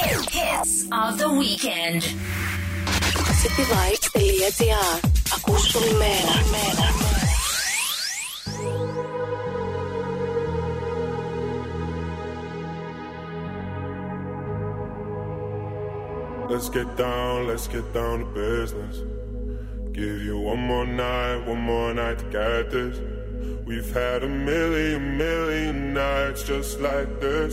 Hits of the weekend. cityvibes.gr Ακούς όλη μέρα. Let's get down, let's get down to business. Give you one more night, one more night to get this. We've had a million, million nights just like this.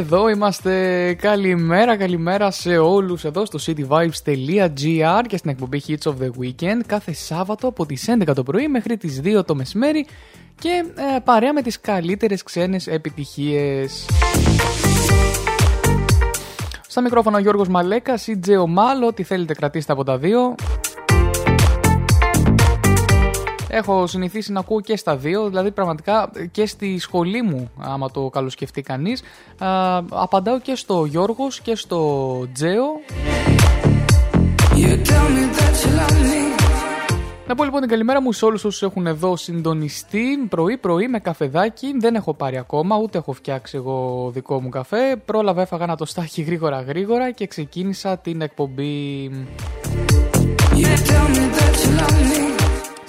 Εδώ είμαστε. Καλημέρα, καλημέρα σε όλους εδώ στο cityvibes.gr και στην εκπομπή Hits of the Weekend κάθε Σάββατο από τις 11 το πρωί μέχρι τις 2 το μεσημέρι και ε, παρέα με τις καλύτερες ξένες επιτυχίες. Στα μικρόφωνα ο Γιώργος Μαλέκας ή Τζεο Μάλο, ό,τι θέλετε κρατήστε από τα δύο. Έχω συνηθίσει να ακούω και στα δύο, δηλαδή πραγματικά και στη σχολή μου, άμα το καλοσκεφτεί κανείς, α, απαντάω και στο Γιώργος και στο Τζέο. Να πω λοιπόν την καλημέρα μου σε όλους όσους έχουν εδώ συντονιστεί πρωί-πρωί με καφεδάκι. Δεν έχω πάρει ακόμα, ούτε έχω φτιάξει εγώ δικό μου καφέ. Πρόλαβα, έφαγα ένα τοστάκι γρήγορα γρήγορα και ξεκίνησα την εκπομπή.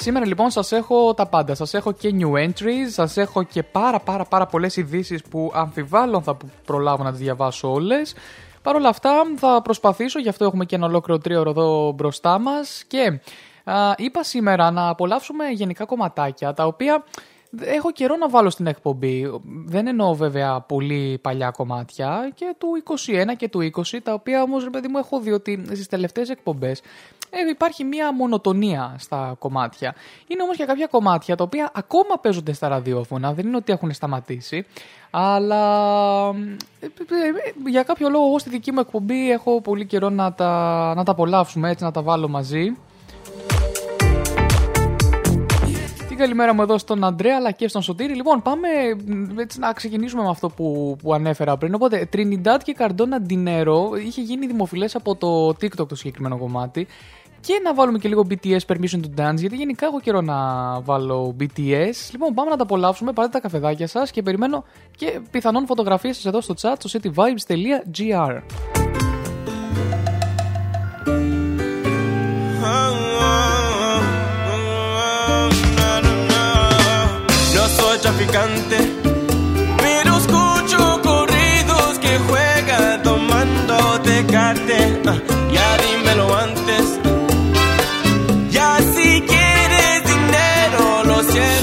Σήμερα λοιπόν σας έχω τα πάντα. Σας έχω και new entries, σας έχω και πάρα πάρα πάρα πολλές ειδήσει που αμφιβάλλω θα προλάβω να τις διαβάσω όλες. Παρ' όλα αυτά θα προσπαθήσω, γι' αυτό έχουμε και ένα ολόκληρο τρίωρο εδώ μπροστά μας και α, είπα σήμερα να απολαύσουμε γενικά κομματάκια τα οποία έχω καιρό να βάλω στην εκπομπή. Δεν εννοώ βέβαια πολύ παλιά κομμάτια και του 21 και του 20, τα οποία όμως ρε παιδί μου έχω δει ότι στις τελευταίες εκπομπές ε, υπάρχει μια μονοτονία στα κομμάτια. Είναι όμως και κάποια κομμάτια τα οποία ακόμα παίζονται στα ραδιόφωνα, δεν είναι ότι έχουν σταματήσει, αλλά ε, ε, ε, για κάποιο λόγο εγώ στη δική μου εκπομπή έχω πολύ καιρό να τα, να τα απολαύσουμε έτσι, να τα βάλω μαζί. Την καλημέρα μου εδώ στον Αντρέα αλλά και στον Σωτήρη. Λοιπόν, πάμε έτσι, να ξεκινήσουμε με αυτό που, που ανέφερα πριν. Οπότε, Trinidad και Cardona Dinero είχε γίνει δημοφιλές από το TikTok το συγκεκριμένο κομμάτι. Και να βάλουμε και λίγο BTS Permission to Dance, γιατί γενικά έχω καιρό να βάλω BTS. Λοιπόν, πάμε να τα απολαύσουμε, πάρτε τα καφεδάκια σας και περιμένω και πιθανόν φωτογραφίες σας εδώ στο chat στο cityvibes.gr. narcotraficante. Pero escucho corridos que juega tomando tecate.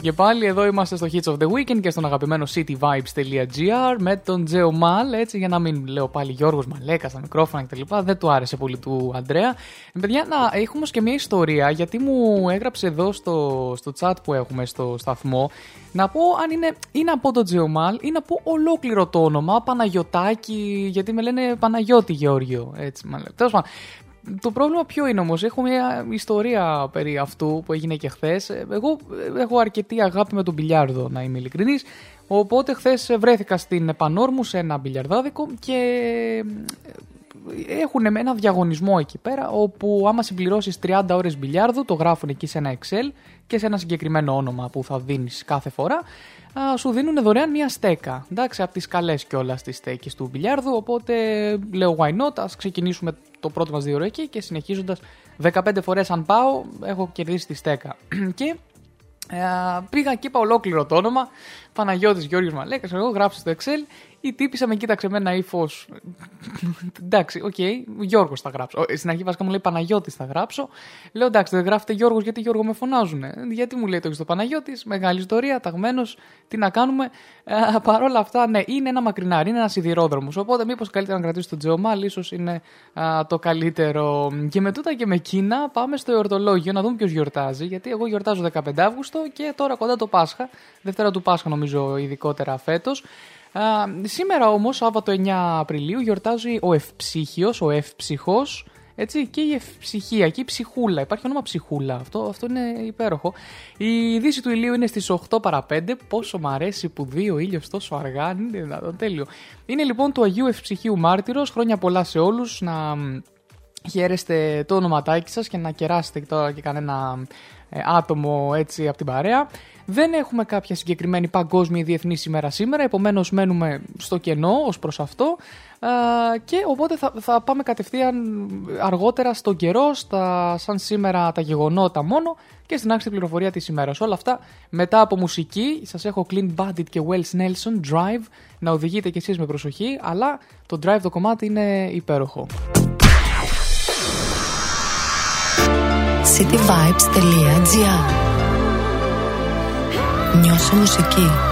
Και πάλι. Εδώ είμαστε στο Hits of the Weekend και στον αγαπημένο cityvibes.gr με τον Τζέο Μαλ. Έτσι, για να μην λέω πάλι Γιώργος Μαλέκα στα μικρόφωνα κτλ. Δεν του άρεσε πολύ του Αντρέα. Ε, Παιδιά, να έχουμε όμως και μια ιστορία γιατί μου έγραψε εδώ στο, στο chat που έχουμε στο σταθμό να πω αν είναι ή να πω τον Τζεωμάλ ή να πω ολόκληρο το όνομα Παναγιωτάκη, γιατί με λένε Παναγιώτη Γεώργιο. Έτσι, μάλλον. Τέλος πάντων, το πρόβλημα ποιο είναι όμως, έχω μια ιστορία περί αυτού που έγινε και χθες. Εγώ έχω αρκετή αγάπη με τον μπιλιάρδο, να είμαι ειλικρινής. Οπότε χθες βρέθηκα στην Επανόρμου σε ένα μπιλιαρδάδικο και έχουν ένα διαγωνισμό εκεί πέρα όπου άμα συμπληρώσεις 30 ώρες μπιλιάρδου το γράφουν εκεί σε ένα Excel και σε ένα συγκεκριμένο όνομα που θα δίνεις κάθε φορά α, σου δίνουν δωρεάν μια στέκα. Εντάξει, από τις καλές κιόλας τις στέκες του μπιλιάρδου οπότε λέω why not, ας ξεκινήσουμε το πρώτο μας δύο ώρες εκεί και συνεχίζοντας 15 φορές αν πάω έχω κερδίσει τη στέκα. και ε, πήγα και είπα ολόκληρο το όνομα. Παναγιώτης Γιώργος Μαλέκας, εγώ γράψω στο Excel. Η τύπισσα με κοίταξε με ένα ύφος. εντάξει, οκ, okay, Γιώργος θα γράψω. Ε, Στην αρχή βασικά μου λέει Παναγιώτης θα γράψω. Λέω εντάξει, δεν γράφετε Γιώργος γιατί Γιώργο με φωνάζουν. Γιατί μου λέει το έχεις στο Παναγιώτης, μεγάλη ιστορία, ταγμένος, τι να κάνουμε. Ε, Παρ' όλα αυτά, ναι, είναι ένα μακρινάρι, είναι ένας σιδηρόδρομος. Οπότε μήπως καλύτερα να κρατήσει τον GeoMal, ίσως είναι α, το καλύτερο. Και με τούτα και με Κίνα πάμε στο εορτολόγιο να δούμε ποιος γιορτάζει. Γιατί εγώ γιορτάζω 15 Αύγουστο και τώρα κοντά το Πάσχα. Δευτέρα του Πάσχα νομίζω ειδικότερα φέτος. Α, σήμερα όμως, Σάββατο 9 Απριλίου, γιορτάζει ο Ευψύχιος, ο Ευψυχός, έτσι, και η Ευψυχία και η Ψυχούλα. Υπάρχει όνομα Ψυχούλα. Αυτό, αυτό είναι υπέροχο. Η δύση του ηλίου είναι στις 8 παρα 5. Πόσο μ' αρέσει που δει ο ήλιος τόσο αργά. Είναι δυνατόν, τέλειο. Είναι λοιπόν του Αγίου Ευψυχίου Μάρτυρος. Χρόνια πολλά σε όλους. Να μ, χαίρεστε το ονοματάκι σας και να κεράσετε τώρα και κανένα ε, άτομο έτσι από την παρέα. Δεν έχουμε κάποια συγκεκριμένη παγκόσμια ή διεθνής ημέρα σήμερα, επομένως μένουμε στο κενό ως προς αυτό Α, και οπότε θα, θα πάμε κατευθείαν αργότερα στον καιρό, στα, σαν σήμερα τα γεγονότα μόνο και στην άξιτη πληροφορία της ημέρας. Όλα αυτά μετά από μουσική, σας έχω Clean Bandit και Wells Nelson, Drive, να οδηγείτε κι εσείς με προσοχή, αλλά το Drive το κομμάτι είναι υπέροχο. cityvibes.gr Νιώσε μουσική.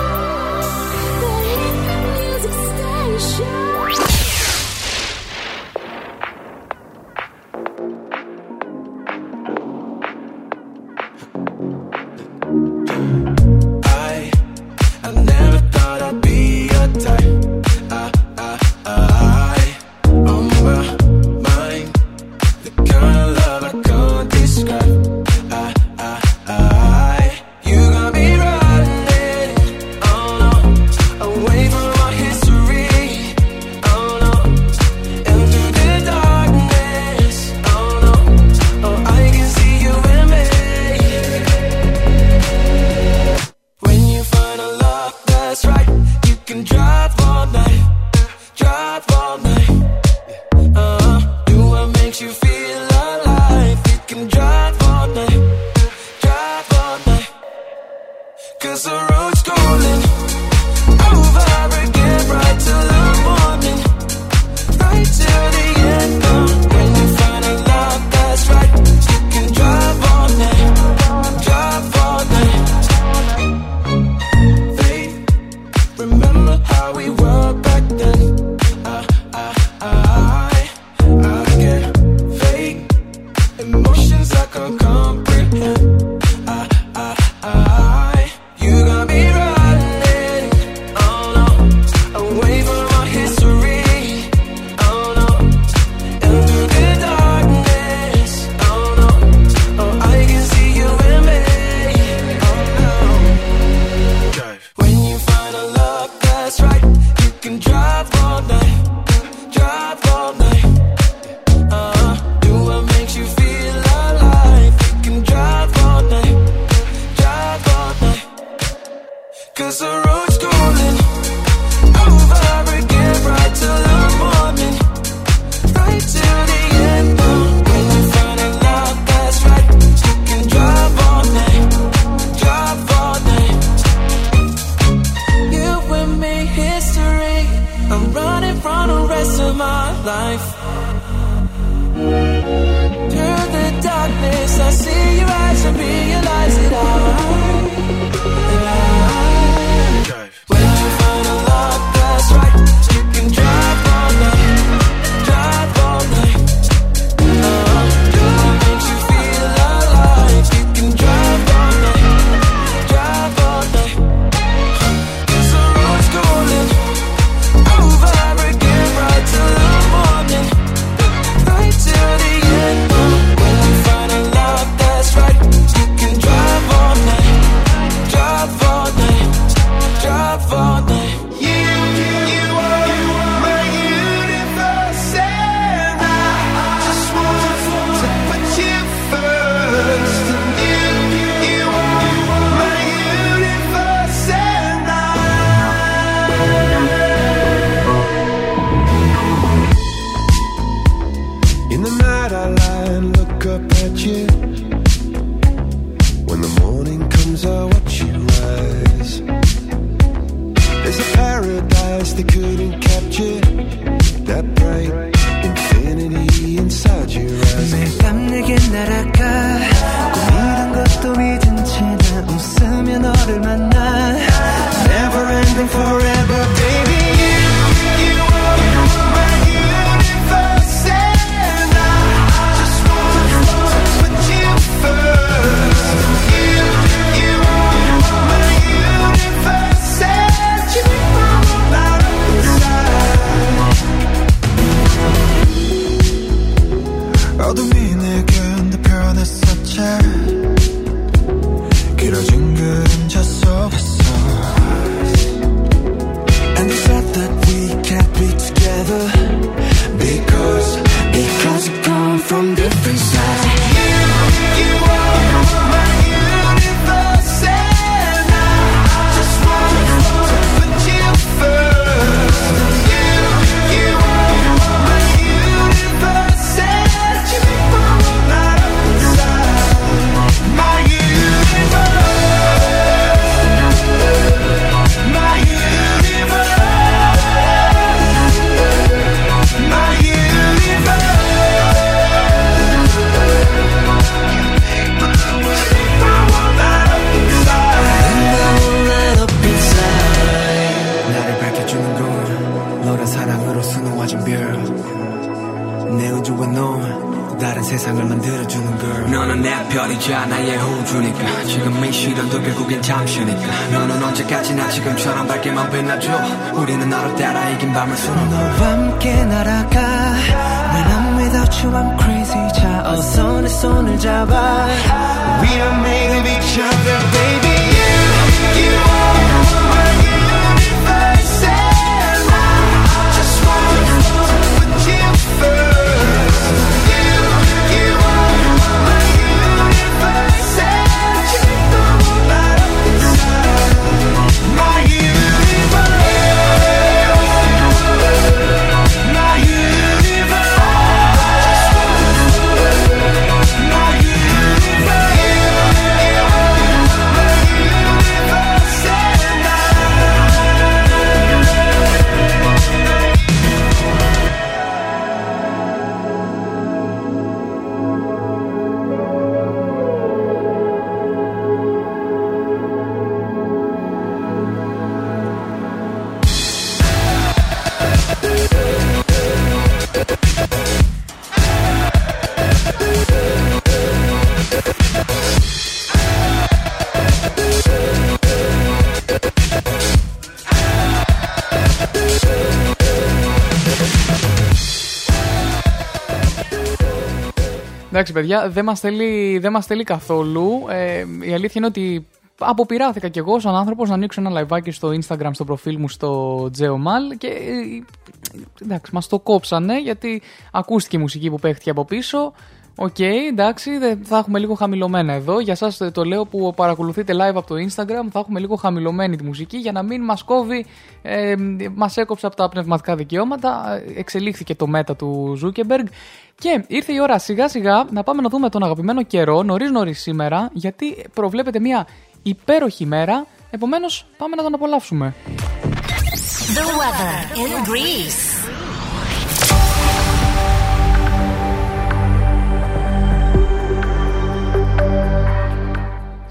Παιδιά, δεν μας θέλει, δεν μας θέλει καθόλου. Ε, η αλήθεια είναι ότι αποπειράθηκα κι εγώ σαν άνθρωπος να ανοίξω ένα λαϊβάκι στο Instagram, στο προφίλ μου στο Geomal και ε, εντάξει, μας το κόψανε γιατί ακούστηκε η μουσική που παίχτηκε από πίσω. Οκ, εντάξει, δεν- θα έχουμε λίγο χαμηλωμένα εδώ. Για εσάς το λέω που παρακολουθείτε live από το Instagram, θα έχουμε λίγο χαμηλωμένη τη μουσική για να μην μας κόβει, ε, μας έκοψε από τα πνευματικά δικαιώματα. Ε, Εξελίχθηκε το Meta του Zuckerberg. Και ήρθε η ώρα σιγά σιγά να πάμε να δούμε τον αγαπημένο καιρό νωρίς νωρίς σήμερα, γιατί προβλέπεται μια υπέροχη μέρα. Επομένως, πάμε να τον απολαύσουμε. The weather in Greece.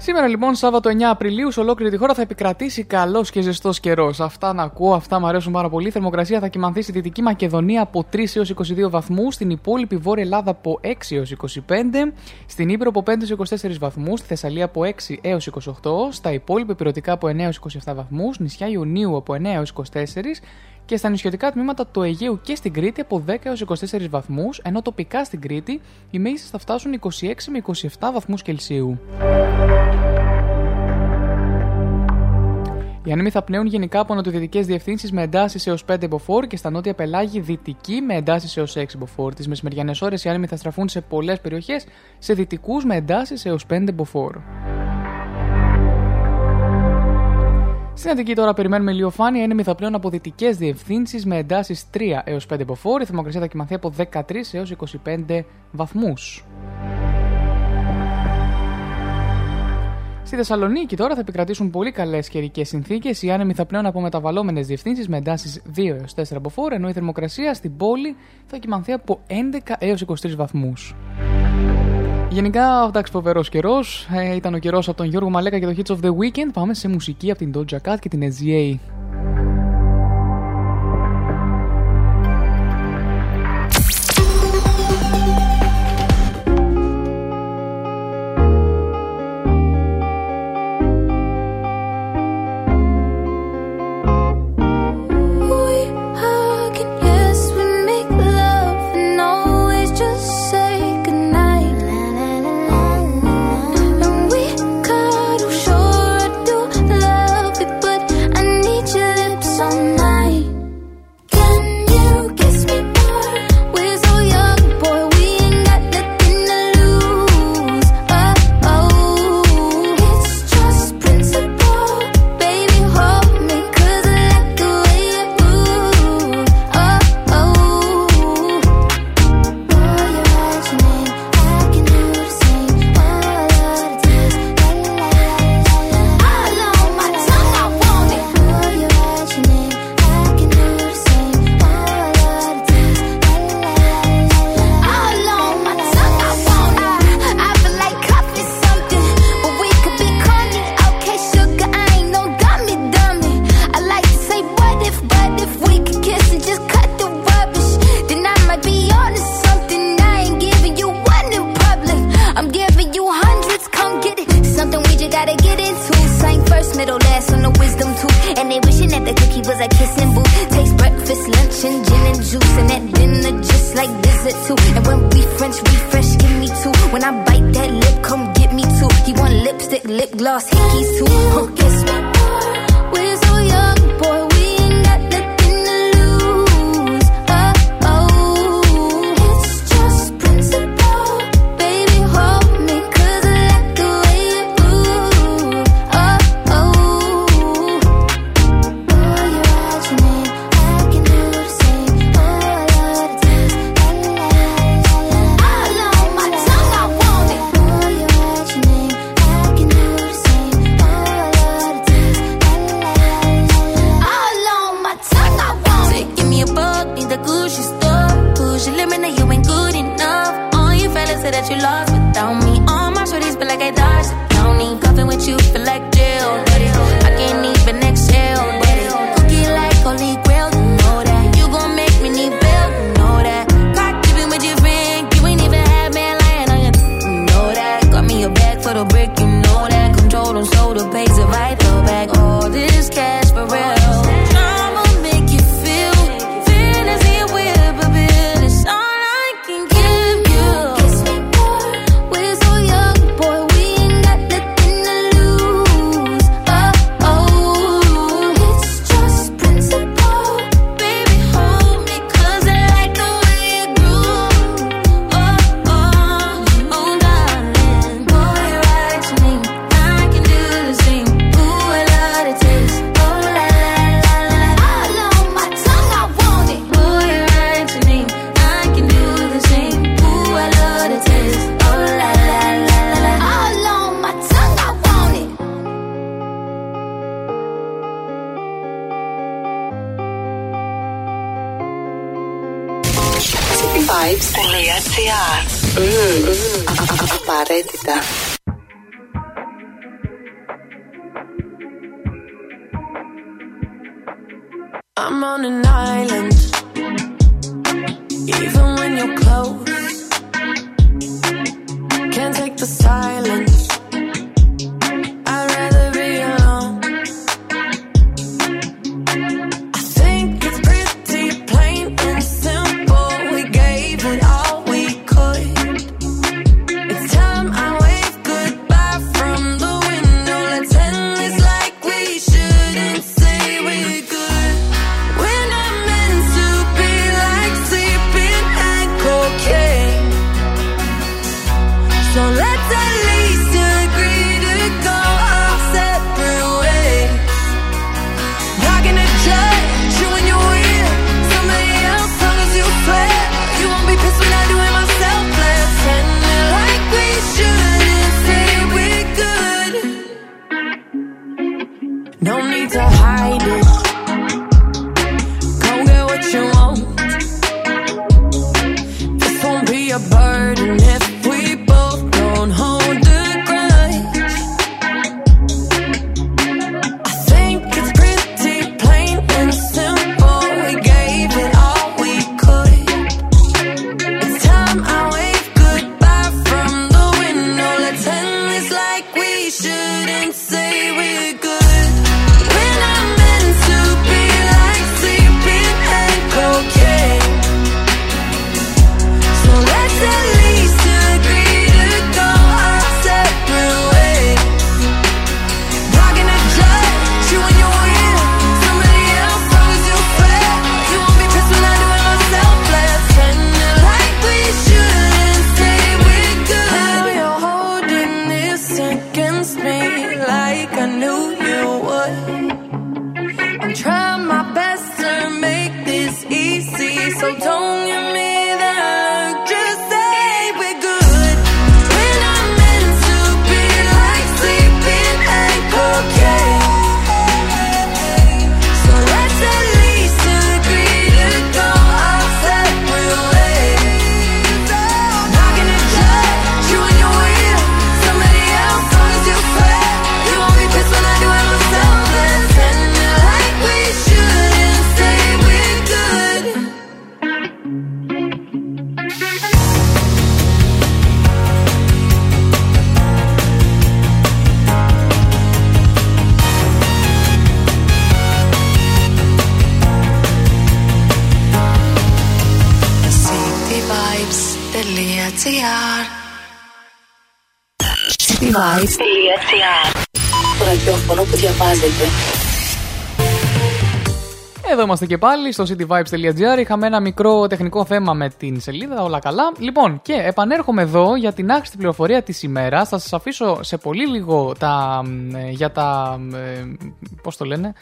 Σήμερα λοιπόν, Σάββατο 9 Απριλίου, σε ολόκληρη τη χώρα θα επικρατήσει καλός και ζεστός καιρός. Αυτά να ακούω, αυτά μου αρέσουν πάρα πολύ. Η θερμοκρασία θα κοιμανθεί στη Δυτική Μακεδονία από 3 έως 22 βαθμούς, στην υπόλοιπη Βόρεια Ελλάδα από 6 έως 25, στην Ήπειρο από 5 έως 24 βαθμούς, στη Θεσσαλία από 6 έως 28, στα υπόλοιπα υπηρετικά από 9 έως 27 βαθμούς, νησιά Ιουνίου από 9 έως 24 και στα νησιωτικά τμήματα του Αιγαίου και στην Κρήτη από 10 έως 24 βαθμούς, ενώ τοπικά στην Κρήτη οι μέγιστες θα φτάσουν 26 με 27 βαθμούς Κελσίου. Οι άνεμοι θα πνέουν γενικά από νοτιοδυτικέ διευθύνσεις με εντάσεις έως 5 μποφόρ και στα νότια πελάγη δυτική με εντάσεις έως 6 μποφόρ. Τις μεσημεριανές ώρες οι άνεμοι θα στραφούν σε πολλές περιοχές σε δυτικούς με εντάσεις έως 5 μποφόρ. Στην Αττική τώρα περιμένουμε ηλιοφάνεια, ένεμη θα πλέον από δυτικές διευθύνσεις με εντάσεις 3 έως 5 υποφόρη. Η θερμοκρασία θα κοιμαθεί από 13 έως 25 βαθμούς. Στη Θεσσαλονίκη τώρα θα επικρατήσουν πολύ καλές καιρικές συνθήκες. Οι άνεμοι θα πλέον από μεταβαλλόμενες διευθύνσεις με εντάσεις 2 έως 4 από ενώ η θερμοκρασία στην πόλη θα κοιμανθεί από 11 έως 23 βαθμούς. Γενικά, εντάξει, φοβερός καιρός. Ε, ήταν ο καιρός από τον Γιώργο Μαλέκα και το Hits of the Weekend. Πάμε σε μουσική από την Doja Cat και την SGA. I'm trying. Εδώ είμαστε και πάλι στο cityvibes.gr. Είχαμε ένα μικρό τεχνικό θέμα με την σελίδα, όλα καλά. Λοιπόν, και επανέρχομαι εδώ για την άχρηστη πληροφορία της ημέρας. Θα σας αφήσω σε πολύ λίγο τα, ε, για τα. Ε, Πώς το λένε,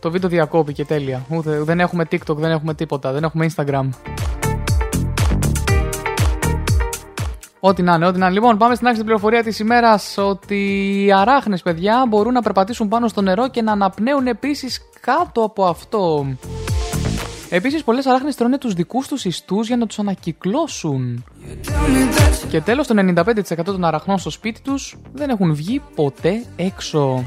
το βίντεο διακόπηκε τέλεια. Ούτε, δεν έχουμε TikTok, δεν έχουμε τίποτα, δεν έχουμε Instagram. Ό,τι να είναι, ό,τι να είναι. Λοιπόν, πάμε στην άξιτη πληροφορία της ημέρας ότι οι αράχνες, παιδιά, μπορούν να περπατήσουν πάνω στο νερό και να αναπνέουν επίσης κάτω από αυτό. Επίσης, πολλές αράχνες τρώνε τους δικούς τους ιστούς για να τους ανακυκλώσουν. Και τέλος, το 95% των αραχνών στο σπίτι τους δεν έχουν βγει ποτέ έξω.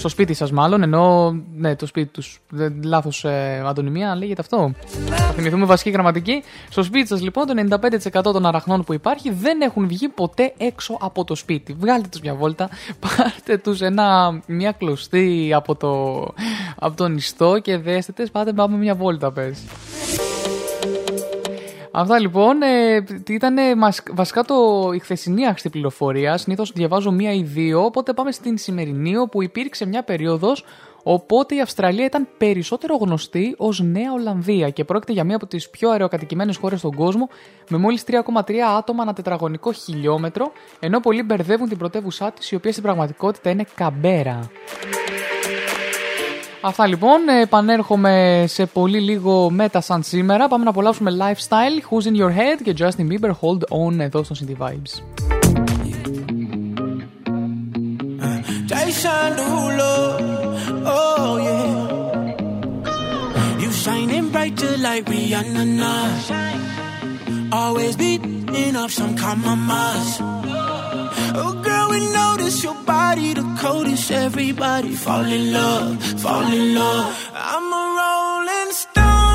Στο σπίτι σας, μάλλον, ενώ. Ναι, το σπίτι τους. Λάθος ε, αντωνυμία, λέγεται αυτό. Θα θυμηθούμε βασική γραμματική. Στο σπίτι σας, λοιπόν, το 95% των αραχνών που υπάρχει δεν έχουν βγει ποτέ έξω από το σπίτι. Βγάλτε τους μια βόλτα, πάρτε τους μια κλωστή από, το, από τον ιστό και δέστε τες, πάτε πάμε μια βόλτα, πες. Αυτά λοιπόν ε, ήταν βασικά το, η χθεσινή άξιτη πληροφορία. Συνήθως διαβάζω μία ή δύο. Οπότε πάμε στην σημερινή, όπου υπήρξε μια περίοδος Οπότε η Αυστραλία ήταν περισσότερο γνωστή ως Νέα Ολλανδία και πρόκειται για μία από τις πιο αεροκατοικημένες χώρες στον κόσμο, με μόλις 3,3 άτομα ανά τετραγωνικό χιλιόμετρο, ενώ πολλοί μπερδεύουν την πρωτεύουσά της, η οποία στην πραγματικότητα είναι Καμπέρα. Αυτά λοιπόν, επανέρχομαι σε πολύ λίγο με τα σαν σήμερα. Πάμε να απολαύσουμε Lifestyle, Who's in Your Head και Justin Bieber Hold On εδώ στο City Vibes. Jason Derulo, oh yeah. You shining bright just like Rihanna. Nah. Always beating up some compromise. Oh girl, notice your body the coldest. Everybody fall in love, fall in love. I'm a rolling stone,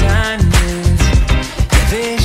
diamonds, yeah they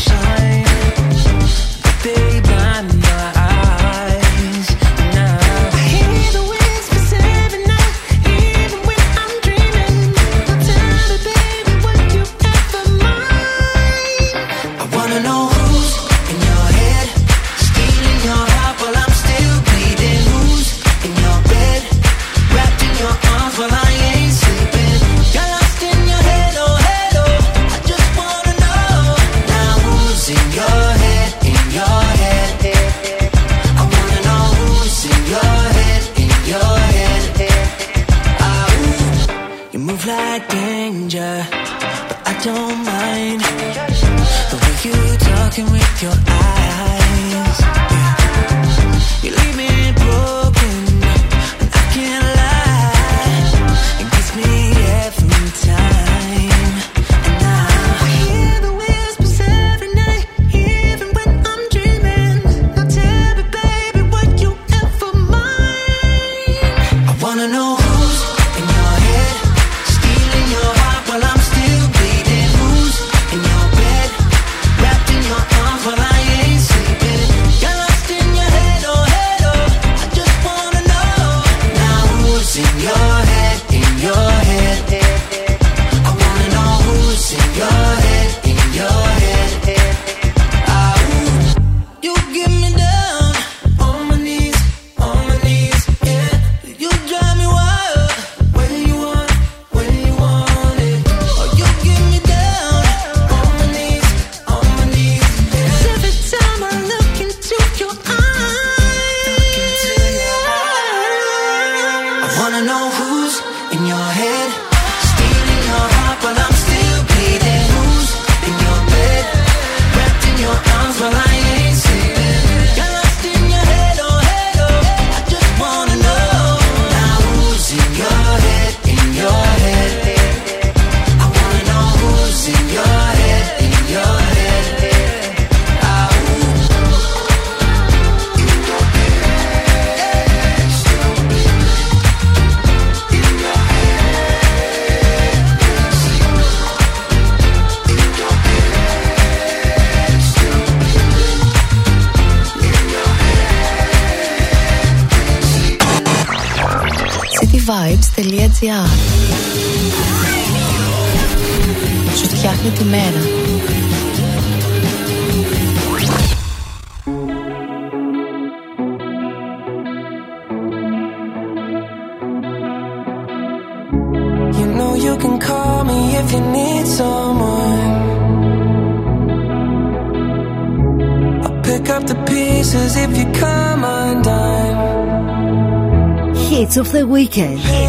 Okay.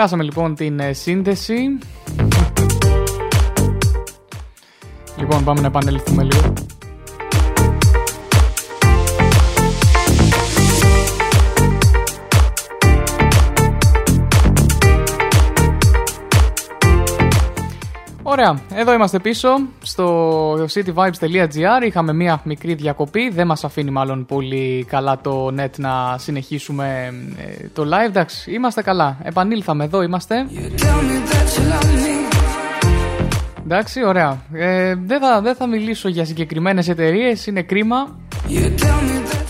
Χάσαμε λοιπόν την ε, σύνδεση. Λοιπόν, πάμε να επανέλθουμε λίγο. Ωραία, εδώ είμαστε πίσω στο cityvibes.gr. Είχαμε μία μικρή διακοπή. Δεν μας αφήνει μάλλον πολύ καλά το net να συνεχίσουμε ε, το live. Εντάξει, είμαστε καλά. Επανήλθαμε εδώ, είμαστε. Εντάξει, ωραία. Ε, δεν, θα, δεν θα μιλήσω για συγκεκριμένες εταιρείες, είναι κρίμα.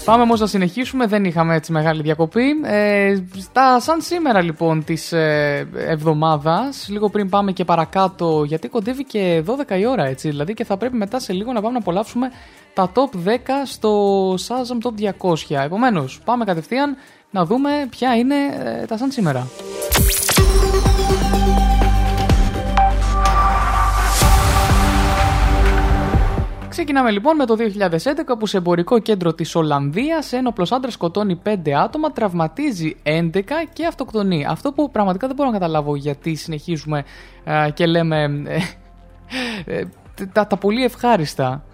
Πάμε όμως να συνεχίσουμε, δεν είχαμε έτσι μεγάλη διακοπή. Ε, στα, σαν σήμερα λοιπόν της ε, εβδομάδας, λίγο πριν πάμε και παρακάτω, γιατί κοντεύει και 12 η ώρα έτσι, δηλαδή και θα πρέπει μετά σε λίγο να πάμε να απολαύσουμε τα top 10 στο Shazam Top 200. Επομένως, πάμε κατευθείαν να δούμε ποια είναι ε, τα σαν σήμερα. Ξεκινάμε λοιπόν με το 2011 που σε εμπορικό κέντρο της Ολλανδίας ένοπλος άντρας σκοτώνει 5 άτομα, τραυματίζει 11 και αυτοκτονεί. Αυτό που πραγματικά δεν μπορώ να καταλάβω γιατί συνεχίζουμε α, και λέμε ε, ε, τα, τα πολύ ευχάριστα.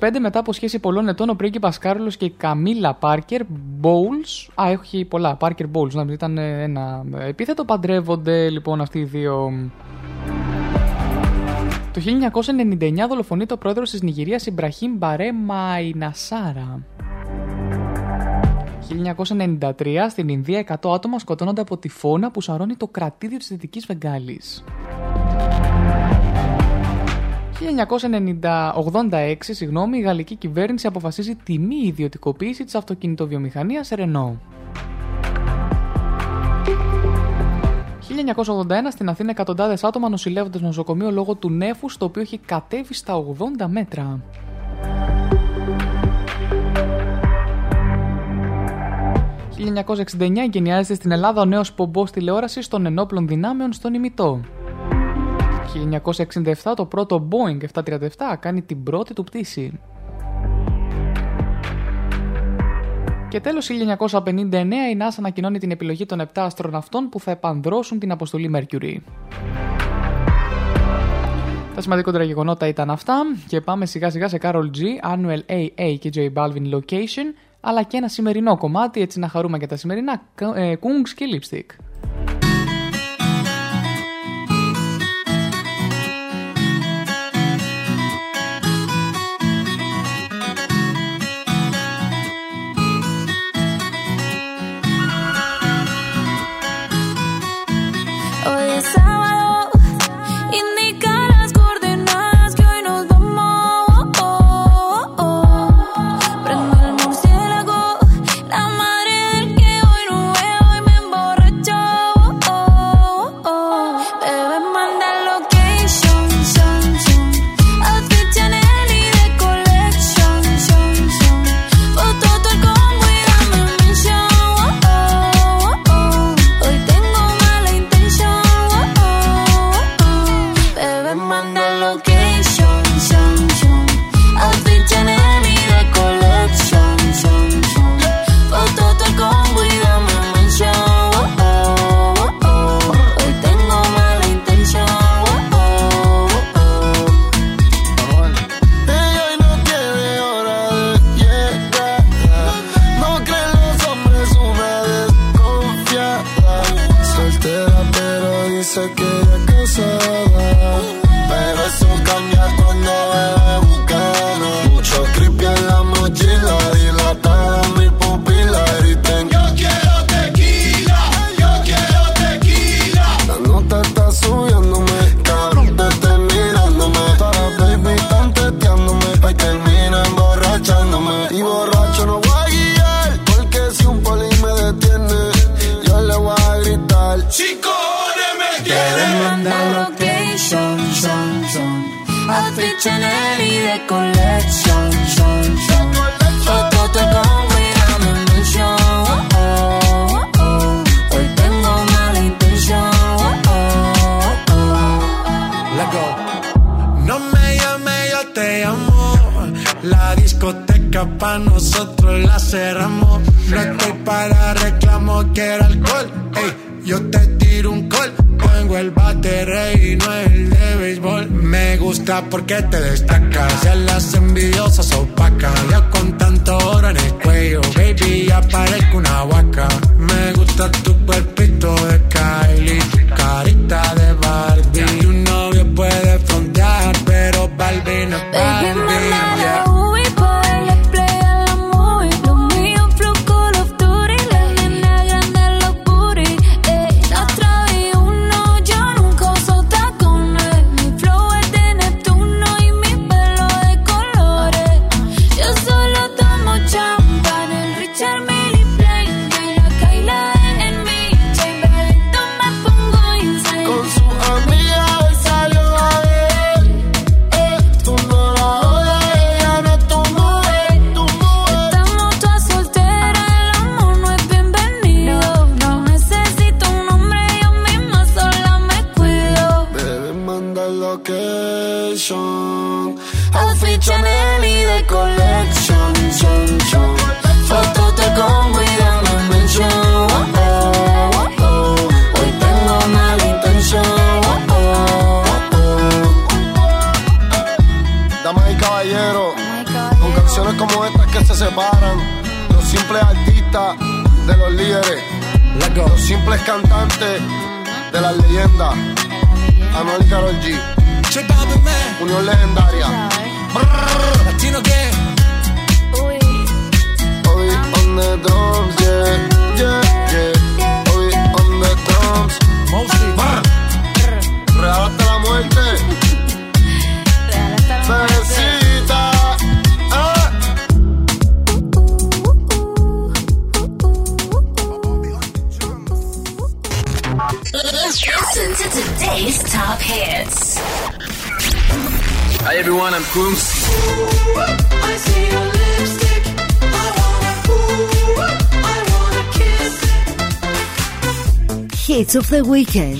2005 μετά από σχέση πολλών ετών ο πρίγκιπας Κάρλος και η Καμίλα Πάρκερ Bowles Α, έχει πολλά, Πάρκερ Bowles, να ήταν ε, ένα επίθετο Παντρεύονται λοιπόν αυτοί οι δύο το 1999 δολοφονείται ο πρόεδρος της Νιγηρίας Ιμπραχήμ Μπαρέ Μαϊνασάρα. 1993 στην Ινδία 100 άτομα σκοτώνονται από τυφώνα που σαρώνει το κρατήδιο της Δυτικής Βεγγάλης. 1986, συγγνώμη, η γαλλική κυβέρνηση αποφασίζει τη μη ιδιωτικοποίηση της αυτοκινητοβιομηχανίας Renault. 1981 στην Αθήνα εκατοντάδες άτομα νοσηλεύονται στο νοσοκομείο λόγω του νέφου, το οποίο έχει κατέβει στα 80 μέτρα. ...1969 εγκαινιάζεται στην Ελλάδα ο νέος πομπός τηλεόρασης των ενόπλων δυνάμεων στον ημιτό. 1967 το πρώτο Boeing 737 κάνει την πρώτη του πτήση. Και τέλος 1959 η NASA ανακοινώνει την επιλογή των 7 αστροναυτών που θα επανδρώσουν την αποστολή Mercury. Τα σημαντικότερα γεγονότα ήταν αυτά και πάμε σιγά σιγά σε Carol G, Annual AA και J Balvin Location αλλά και ένα σημερινό κομμάτι έτσι να χαρούμε και τα σημερινά ε, Kungs και Lipstick. De collection, son, son. Foto te combo y dame mention. Hoy tengo mala intención. Let go. No me llame, yo te llamo. La discoteca pa' nosotros la cerramos. No estoy para reclamo, quiero alcohol. Ey, yo te tiro un call. Tengo el bate rey no el de béisbol. Me gusta porque te destacas. Ya las envidiosas opacas. Ya con tanto oro en el cuello, baby, ya parezco una vaca. Me gusta tu cuerpito de Kylie. Carita weekend.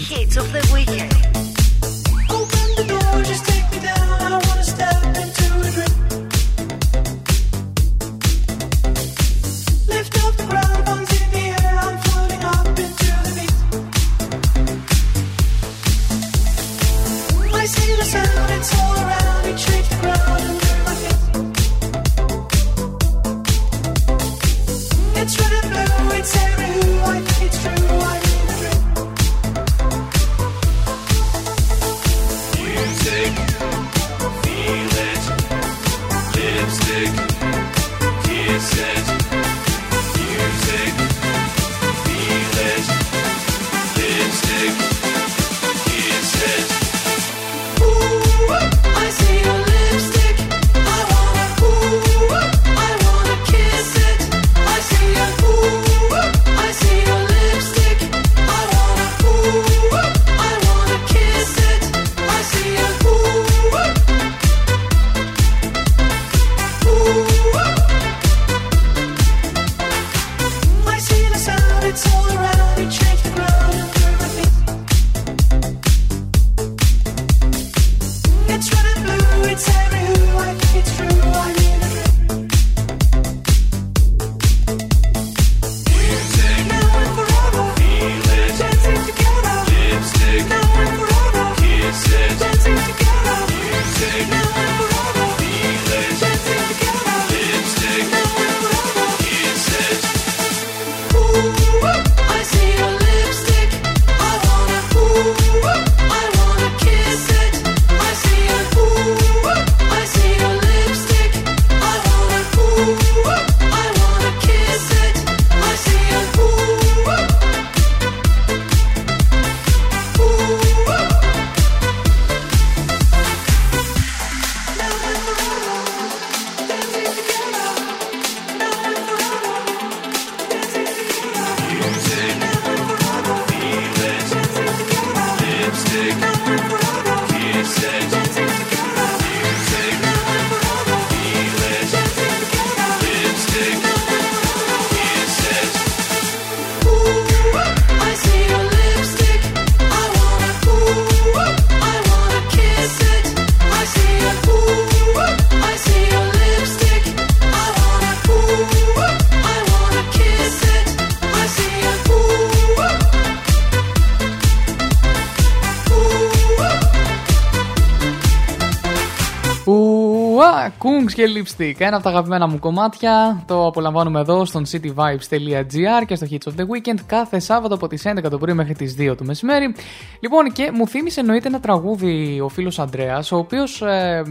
Lipstick, ένα από τα αγαπημένα μου κομμάτια. Το απολαμβάνουμε εδώ στον cityvibes.gr και στο Hits of the Weekend κάθε Σάββατο από τις 11 το πρωί μέχρι τις 2 το μεσημέρι. Λοιπόν, και μου θύμισε εννοείται ένα τραγούδι ο φίλος Ανδρέας, ο οποίος. ε,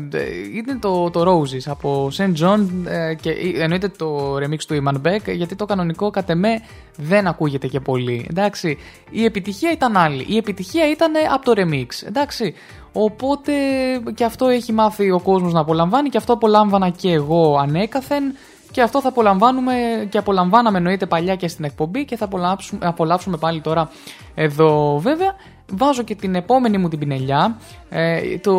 είναι το, το Roses από St. John ε, και ε, εννοείται το remix του Iman Beck, γιατί το κανονικό κατεμέ δεν ακούγεται και πολύ. Εντάξει, η επιτυχία ήταν άλλη. Η επιτυχία ήταν από το remix. Εντάξει, Οπότε και αυτό έχει μάθει ο κόσμος να απολαμβάνει και αυτό απολάμβανα και εγώ ανέκαθεν και αυτό θα απολαμβάνουμε και απολαμβάναμε εννοείται παλιά και στην εκπομπή και θα απολαύσουμε, πάλι τώρα εδώ βέβαια. Βάζω και την επόμενη μου την πινελιά, ε, το,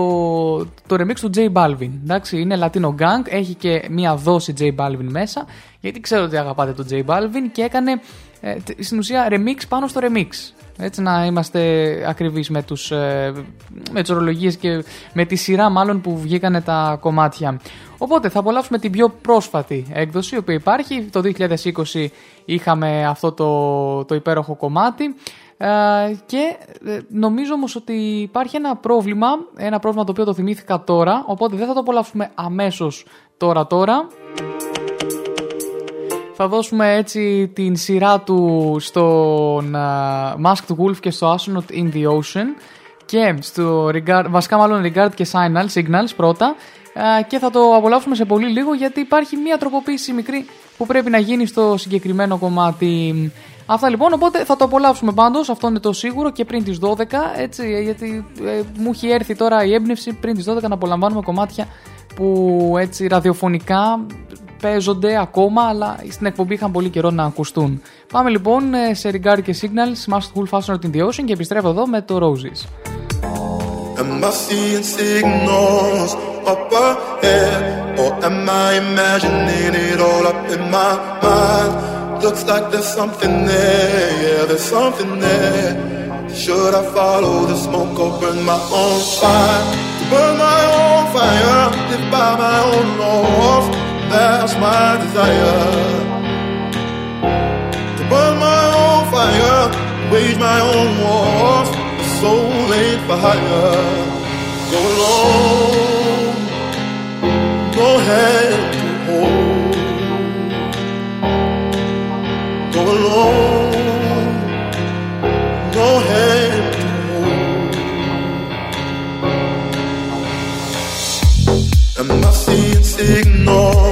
το remix του J Balvin. Εντάξει, είναι Latino Gang, έχει και μία δόση J Balvin μέσα, γιατί ξέρω ότι αγαπάτε τον J Balvin και έκανε ε, στην ουσία remix πάνω στο remix. Έτσι να είμαστε ακριβείς με, τους, ε, με τις ορολογίες και με τη σειρά μάλλον που βγήκανε τα κομμάτια. Οπότε θα απολαύσουμε την πιο πρόσφατη έκδοση που υπάρχει. Το 2020 είχαμε αυτό το, το υπέροχο κομμάτι. Ε, και ε, νομίζω όμως ότι υπάρχει ένα πρόβλημα, ένα πρόβλημα το οποίο το θυμήθηκα τώρα, οπότε δεν θα το απολαύσουμε αμέσως τώρα τώρα. Θα δώσουμε έτσι την σειρά του στον uh, Masked Wolf και στο Astronaut in the Ocean και στο regard, βασικά μάλλον Regard και Signal, Signals πρώτα ε, και θα το απολαύσουμε σε πολύ λίγο γιατί υπάρχει μια τροποποίηση μικρή που πρέπει να γίνει στο συγκεκριμένο κομμάτι. Αυτά λοιπόν, οπότε θα το απολαύσουμε πάντως, αυτό είναι το σίγουρο και πριν τις 12, έτσι, γιατί ε, μου έχει έρθει τώρα η έμπνευση πριν τις 12 να απολαμβάνουμε κομμάτια που έτσι ραδιοφωνικά παίζονται ακόμα, αλλά στην εκπομπή είχαν πολύ καιρό να ακουστούν. Πάμε λοιπόν ε, σε Regard και Signals, Must Cool Fashion in the Ocean και επιστρέφω εδώ με το Roses. Am I seeing signals up ahead? Or am I imagining it all up in my mind? Looks like there's something there, yeah, there's something there. Should I follow the smoke or burn my own fire? To burn my own fire, live by my own laws, that's my desire. To burn my own fire, wage my own wars, a soul ain't for hire. Go alone, no hand to hold. Go alone, no hand. Am I seeing signals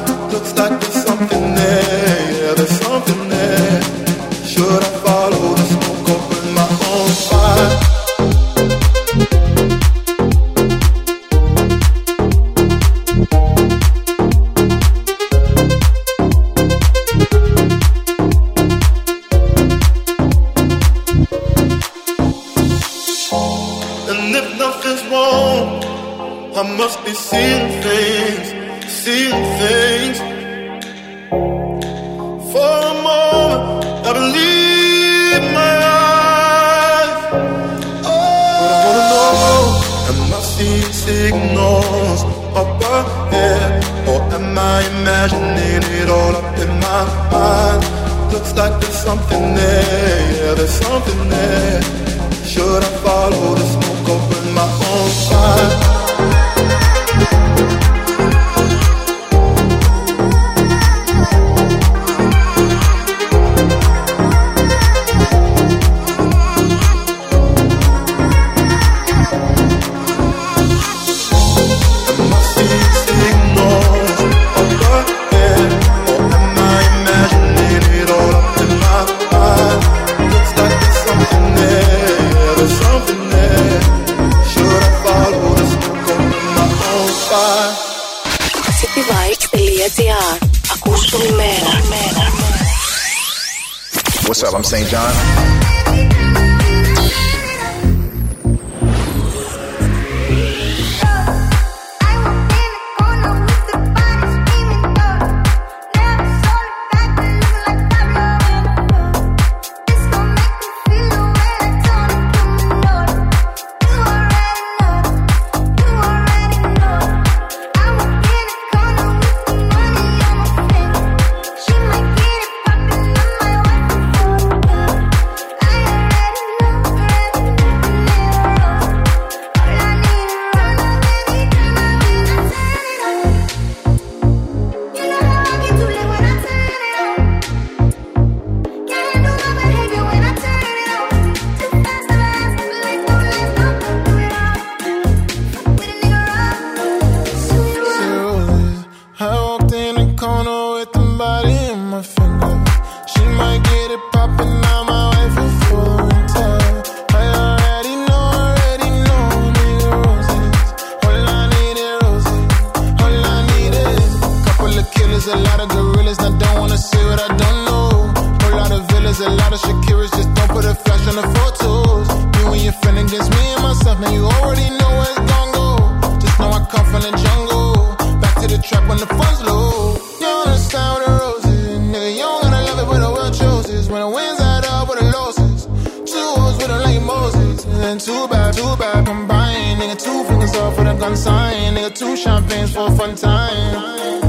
Winds add up with the losses. Two hoes with a like Moses. And too bad, two bad combined. Nigga, two fingers off with a gun sign. Nigga, two champagnes for a fun time.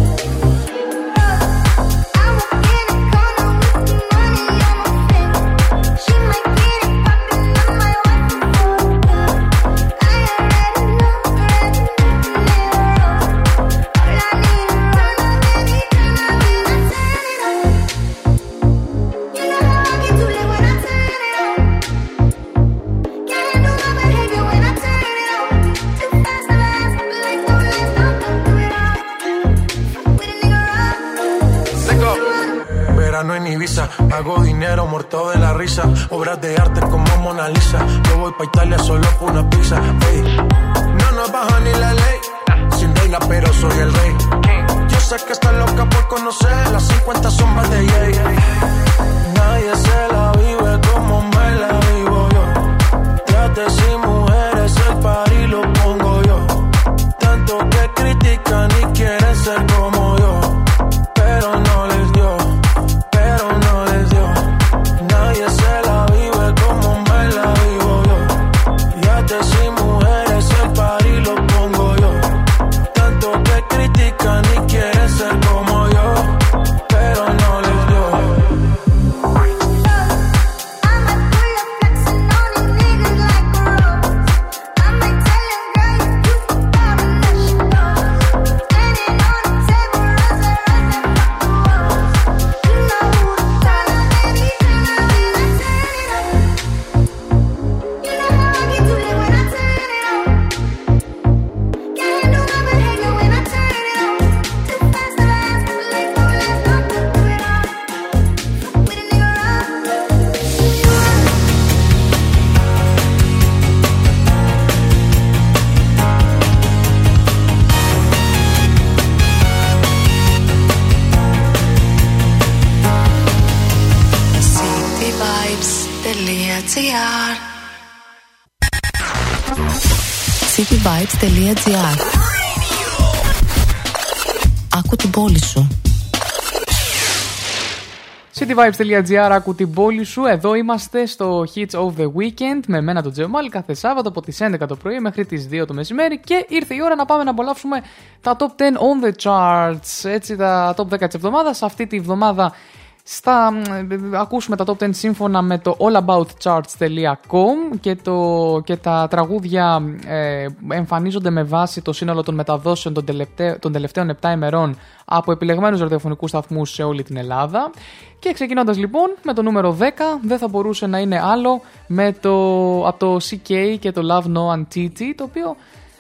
Ibiza, hago dinero muerto de la risa. Obras de arte como Mona Lisa. Yo voy pa' Italia solo por una pizza. ey. No nos baja ni la ley. Sin reina, pero soy el rey. Yo sé que está loca por conocer las 50 sombras de Jay. Nadie se la vive como me la vivo yo. Trates y mujeres, el party lo pongo yo. Tanto que critican y quieren ser como cityvibes.gr άκου την πόλη σου. Εδώ είμαστε στο Hits of the Weekend με μένα τον Τζεμάλ κάθε Σάββατο από τις 11 το πρωί μέχρι τις 2 το μεσημέρι και ήρθε η ώρα να πάμε να απολαύσουμε τα top 10 on the charts. Έτσι τα top 10 της εβδομάδας. Αυτή τη εβδομάδα στα, μ, ακούσουμε τα top 10 σύμφωνα με το allaboutcharts.com και, το, και τα τραγούδια ε, εμφανίζονται με βάση το σύνολο των μεταδόσεων των, τελευταί, των τελευταίων 7 ημερών από επιλεγμένους ραδιοφωνικούς σταθμούς σε όλη την Ελλάδα. Και ξεκινώντας λοιπόν με το νούμερο 10 δεν θα μπορούσε να είναι άλλο με το, από το CK και το Love No Antiti το οποίο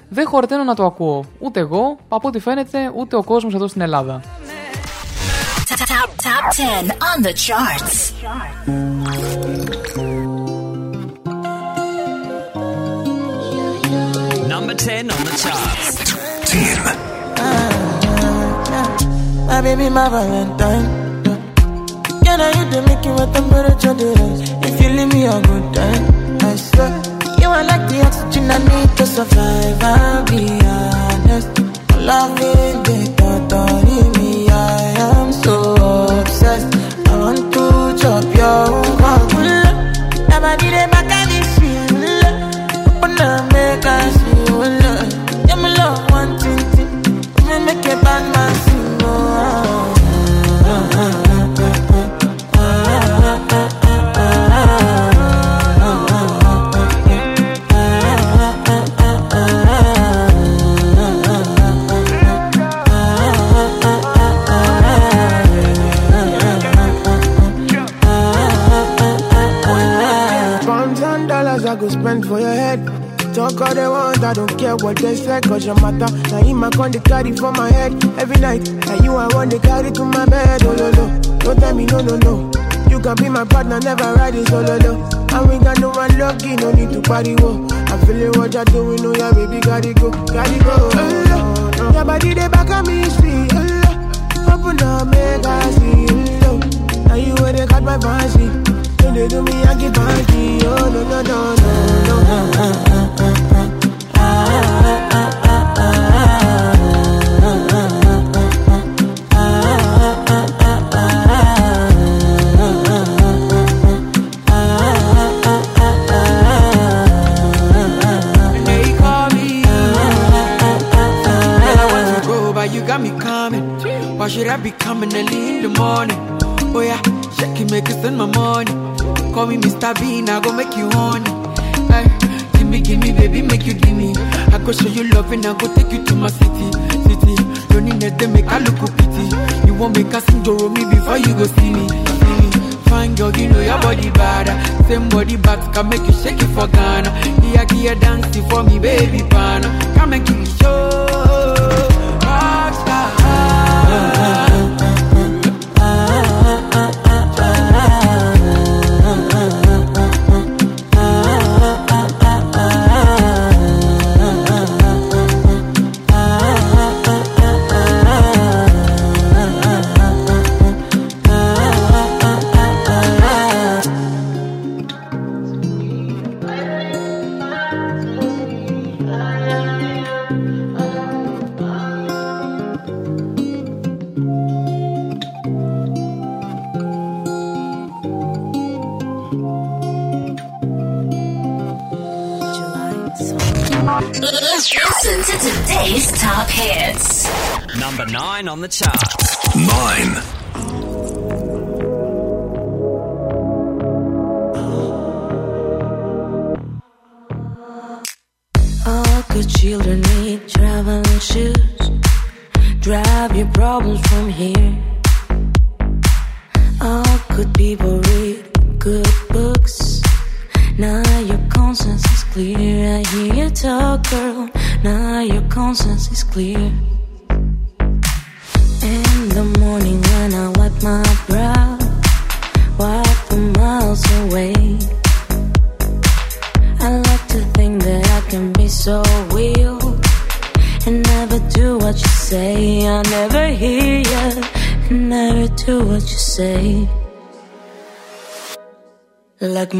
δεν χορταίνω να το ακούω. Ούτε εγώ, από ό,τι φαίνεται, ούτε ο κόσμος εδώ στην Ελλάδα. Top, top 10 on the charts. Number 10 on the charts. Uh-huh. My baby, my Valentine. Yeah, now you do make it with temperature the rise. If you leave me a good time, I swear. You are like the oxygen I need to survive. I'll be honest. Loving the thought of for your head. Talk all they want, I don't care what they say, cause your matter. Now him I con the carry for my head every night. And you I want to carry to my bed, oh no no. Don't tell me no no no. You can be my partner, never ride it oh, solo no. And we got no one lucky, no need to party wo. I feel feeling what you're doing, oh yeah, baby, gotta go, gotta go. Oh, no. Your body they back on me, sweet. Oh, open up, make I see. Oh, now you where they got my fancy you do me, I keep on key. Oh no no no no no. Ah ah ah ah ah. Why should I be coming early in the morning? Oh yeah shake it, make it spend my money. Call me Mr. Bean, I go make you honey. Hey, gimme, gimme, baby, make you gimme. I go show you love and I go take you to my city, city. Net, they make I look pity. You won't make a sing Joro me before you go see me, see me. Fine girl, you know your body bad. Same body back can make you shake it for Ghana. Here, here, dancing for me, baby, pana. Come and give me show. On the charts.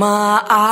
My eyes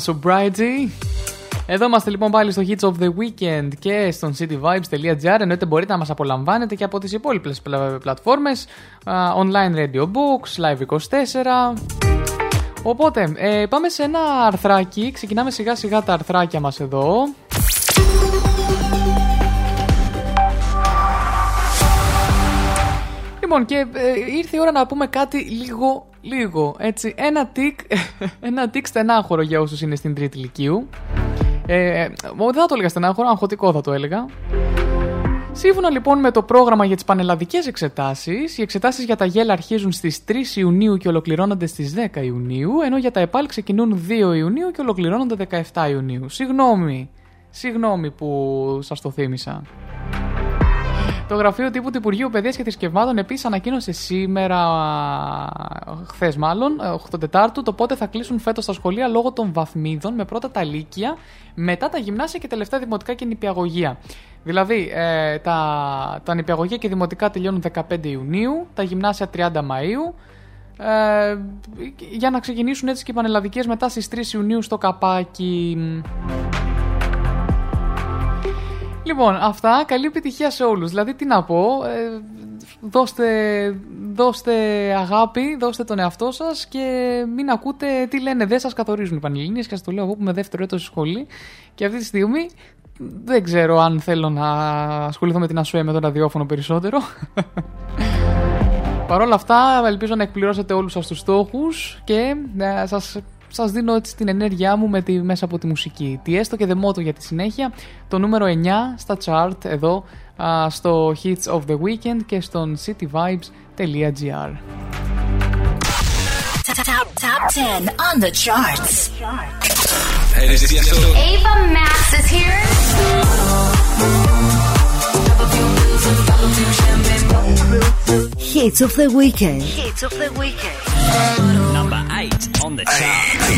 my sobriety. Εδώ είμαστε λοιπόν πάλι στο Hits of the Weekend και στον cityvibes.gr εννοείται μπορείτε να μας απολαμβάνετε και από τις υπόλοιπες πλα- πλατφόρμες α, online radio books, live 24 Οπότε ε, πάμε σε ένα αρθράκι, ξεκινάμε σιγά σιγά τα αρθράκια μας εδώ Λοιπόν, και ε, ήρθε η ώρα να πούμε κάτι λίγο, λίγο, έτσι. Ένα τικ, ένα τικ στενάχωρο για όσους είναι στην τρίτη ηλικίου. Ε, ε, δεν θα το έλεγα στενάχωρο, αγχωτικό θα το έλεγα. Σύμφωνα λοιπόν με το πρόγραμμα για τις πανελλαδικές εξετάσεις, οι εξετάσεις για τα γέλα αρχίζουν στις 3 Ιουνίου και ολοκληρώνονται στις 10 Ιουνίου, ενώ για τα ΕΠΑΛ ξεκινούν 2 Ιουνίου και ολοκληρώνονται 17 Ιουνίου. Συγγνώμη, συγγνώμη που σας το θύμισα. Το γραφείο τύπου του Υπουργείου Παιδείας και Θρησκευμάτων επίσης ανακοίνωσε σήμερα, χθες μάλλον, ε, 8 Τετάρτου, το πότε θα κλείσουν φέτος τα σχολεία λόγω των βαθμίδων με πρώτα τα λύκεια, μετά τα γυμνάσια και τελευταία δημοτικά και νηπιαγωγεία. Δηλαδή, ε, τα, τα νηπιαγωγεία και δημοτικά τελειώνουν 15 Ιουνίου, τα γυμνάσια 30 Μαΐου, ε, για να ξεκινήσουν έτσι και οι πανελλαδικές μετά στις 3 Ιουνίου στο καπάκι. Λοιπόν, αυτά. Καλή επιτυχία σε όλους. Δηλαδή, τι να πω. Ε, δώστε, δώστε αγάπη, δώστε τον εαυτό σας και μην ακούτε τι λένε. Δεν σας καθορίζουν οι Πανελληνίες και σα το λέω εγώ που είμαι δεύτερο έτος στη σχολή. Και αυτή τη στιγμή δεν ξέρω αν θέλω να ασχοληθώ με την ΑΣΟΕ με το ραδιόφωνο περισσότερο. Παρ' όλα αυτά, ελπίζω να εκπληρώσετε όλους σας τους στόχους και να σας σας δίνω ετσι την ενέργειά μου με τη, μέσα από τη μουσική. Τι έστω και δεμότο για τη συνέχεια, το νούμερο 9 στα chart εδώ στο Hits of the Weekend και στο cityvibes.gr. Hits of the weekend. on the chart.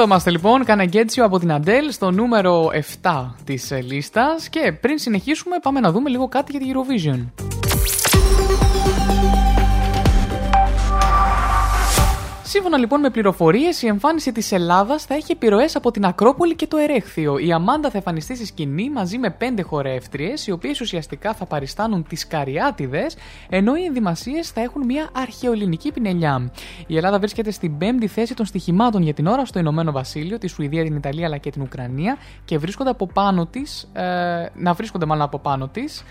Εδώ είμαστε λοιπόν, Καναγκέτσιο από την Αντέλ στο νούμερο 7 της ε, λίστας και πριν συνεχίσουμε πάμε να δούμε λίγο κάτι για την Eurovision. Σύμφωνα λοιπόν με πληροφορίες, η εμφάνιση της Ελλάδας θα έχει επιρροές από την Ακρόπολη και το Ερέχθιο. Η Αμάντα θα εμφανιστεί στη σκηνή μαζί με πέντε χορεύτριες, οι οποίες ουσιαστικά θα παριστάνουν τις Καριάτιδες, ενώ οι ενδυμασίες θα έχουν μια αρχαιοελληνική πινελιά. Η Ελλάδα βρίσκεται στην πέμπτη θέση των στοιχημάτων για την ώρα στο Ηνωμένο Βασίλειο, τη Σουηδία, την Ιταλία αλλά και την Ουκρανία και βρίσκονται από πάνω της, ε, να βρίσκονται μάλλον από πάνω της.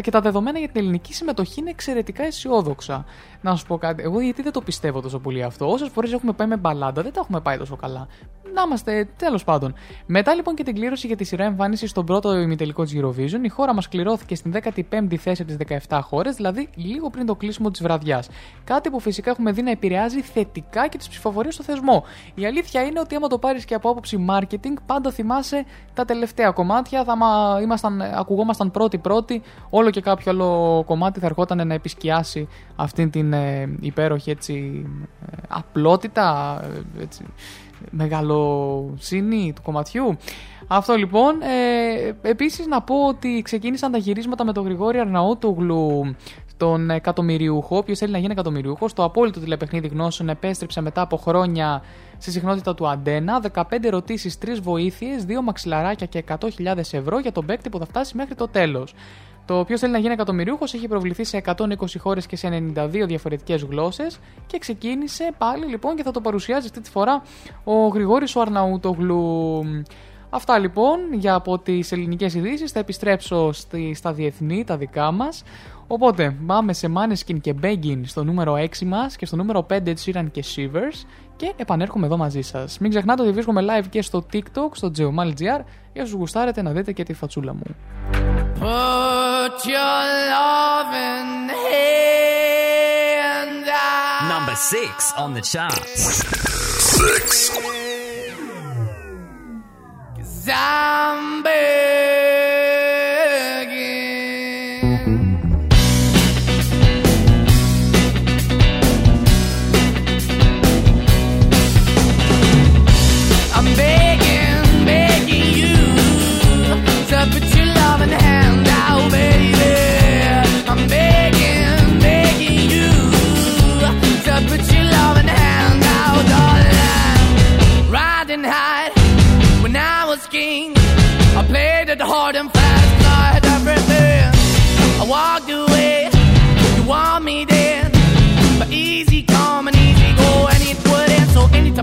Και τα δεδομένα για την ελληνική συμμετοχή είναι εξαιρετικά αισιόδοξα. Να σου πω κάτι, εγώ γιατί δεν το πιστεύω τόσο πολύ αυτό. Όσες φορές έχουμε πάει με μπαλάντα, δεν τα έχουμε πάει τόσο καλά. Να είμαστε τέλος πάντων. Μετά λοιπόν και την κλήρωση για τη σειρά εμφάνισης στον πρώτο ημιτελικό της Eurovision, η χώρα μας κληρώθηκε στην 15η θέση από τις 17 χώρες, δηλαδή λίγο πριν το κλείσιμο της βραδιάς. Κάτι που φυσικά έχουμε δει να επηρεάζει θετικά και τις ψηφοφορίες στο θεσμό. Η αλήθεια είναι ότι άμα το πάρεις και από άποψη marketing, πάντα θυμάσαι τα τελευταία κομμάτια, θα μα, ήμασταν, ακουγόμασταν πρώτοι-πρώτοι, όλο και κάποιο άλλο κομμάτι θα ερχόταν να επισκιάσει αυτήν την ε, υπέροχη έτσι, ε, απλότητα, ε, έτσι, μεγαλοσύνη του κομματιού. Αυτό λοιπόν. Ε, επίσης να πω ότι ξεκίνησαν τα γυρίσματα με τον Γρηγόρη Αρναούτογλου τον εκατομμυριούχο, όποιο θέλει να γίνει εκατομμυριούχος. Το απόλυτο τηλεπαιχνίδι γνώσεων επέστρεψε μετά από χρόνια στη συχνότητα του Αντένα. 15 ερωτήσεις, 3 βοήθειες, 2 μαξιλαράκια και 100.000 ευρώ για τον παίκτη που θα φτάσει μέχρι το τέλος. Το οποίο θέλει να γίνει εκατομμυριούχος έχει προβληθεί σε 120 χώρες και σε 92 διαφορετικές γλώσσες και ξεκίνησε πάλι λοιπόν και θα το παρουσιάζει αυτή τη φορά ο Γρηγόρης ο Αρναούτογλου. Αυτά λοιπόν για από τις ελληνικές ειδήσεις. Θα επιστρέψω στη, στα διεθνή, τα δικά μας. Οπότε πάμε σε Maneskin και Beggin στο νούμερο 6 μας και στο νούμερο 5 Ed Sheeran και Shivers και επανέρχομαι εδώ μαζί σας. Μην ξεχνάτε ότι βρίσκομαι live και στο TikTok, στο Geomal.gr για όσους γουστάρετε να δείτε και τη φατσούλα μου. Put your loving hand out. Number six on the charts. Six. Cause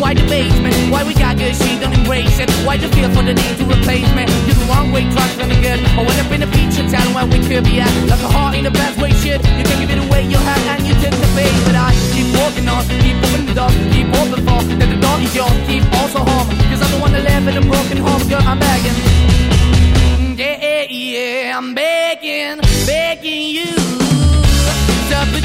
Why the basement? Why we got good, she don't embrace it? Why the feel for the need to replace, me? You the wrong way, trying to good. I went up in the feature town where we could be at. Like a heart in a bad way, shit. You can't give it away, you have, and you take the pay. But I keep walking on, keep moving the dog, keep walking for. That the dog is yours, keep also home. Cause I'm the one that live in a broken home, girl, I'm begging. Yeah, yeah, yeah, I'm begging, begging you. To put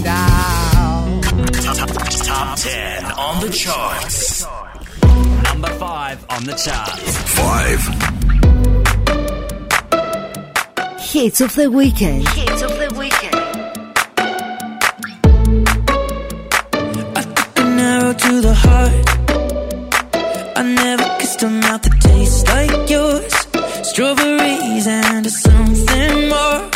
10 on the charts. Number 5 on the charts. 5. Hit of the weekend. Hit of the weekend. I took an arrow to the heart. I never kissed a mouth that tastes like yours. Strawberries and something more.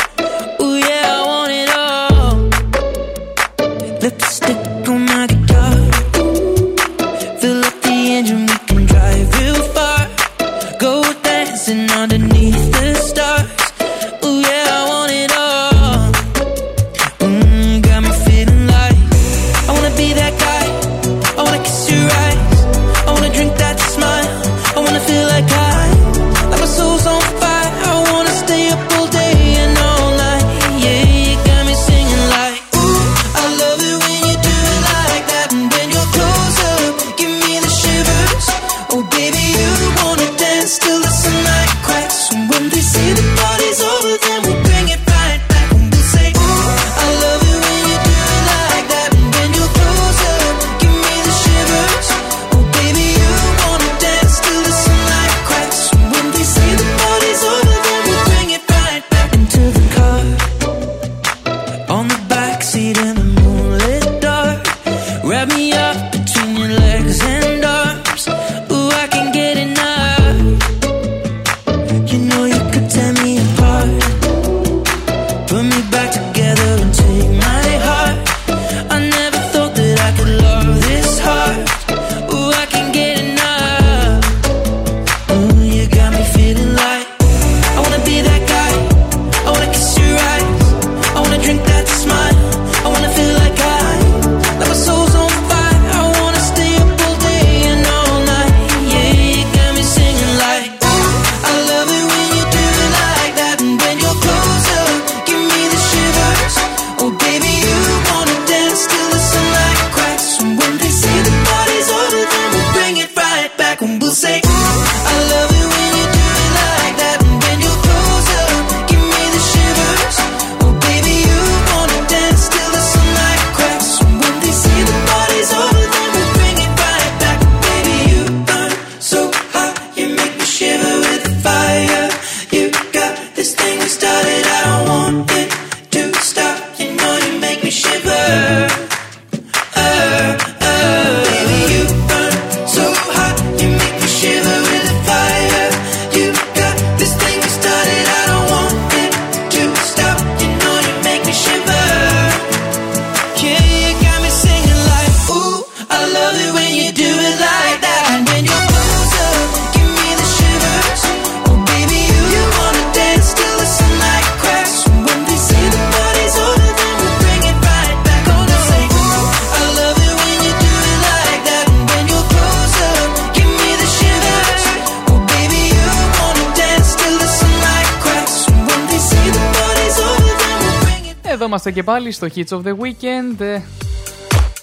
Είμαστε και πάλι στο Hits of the Weekend ε,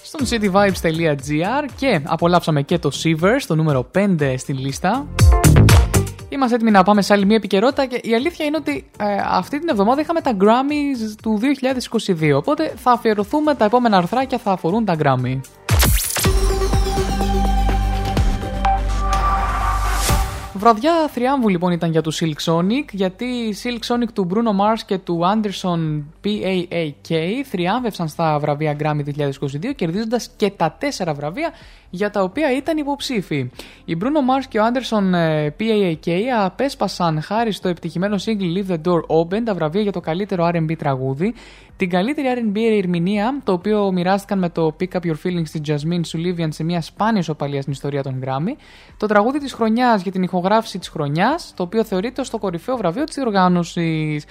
στον cityvibes.gr και απολαύσαμε και το Sivers, το νούμερο 5 στην λίστα. Είμαστε έτοιμοι να πάμε σε άλλη μια επικαιρότητα και η αλήθεια είναι ότι ε, αυτή την εβδομάδα είχαμε τα Grammys του 2022, οπότε θα αφιερωθούμε τα επόμενα αρθράκια θα αφορούν τα Grammy. Βραδιά θριάμβου λοιπόν ήταν για τους Silk Sonic, γιατί οι Silk Sonic του Bruno Mars και του Anderson PAAK θριάμβευσαν στα βραβεία Grammy 2022, κερδίζοντας και τα τέσσερα βραβεία για τα οποία ήταν υποψήφοι. Οι Bruno Mars και ο Anderson ε, PAAK απέσπασαν χάρη στο επιτυχημένο single Leave the Door Open τα βραβεία για το καλύτερο R&B τραγούδι, την καλύτερη R&B ερμηνεία, το οποίο μοιράστηκαν με το Pick Up Your Feelings της Jasmine Sullivan σε μια σπάνια ισοπαλία στην ιστορία των Grammy, το τραγούδι της χρονιάς για την ηχογράφηση της χρονιάς, το οποίο θεωρείται ως το κορυφαίο βραβείο της διοργάνωσης.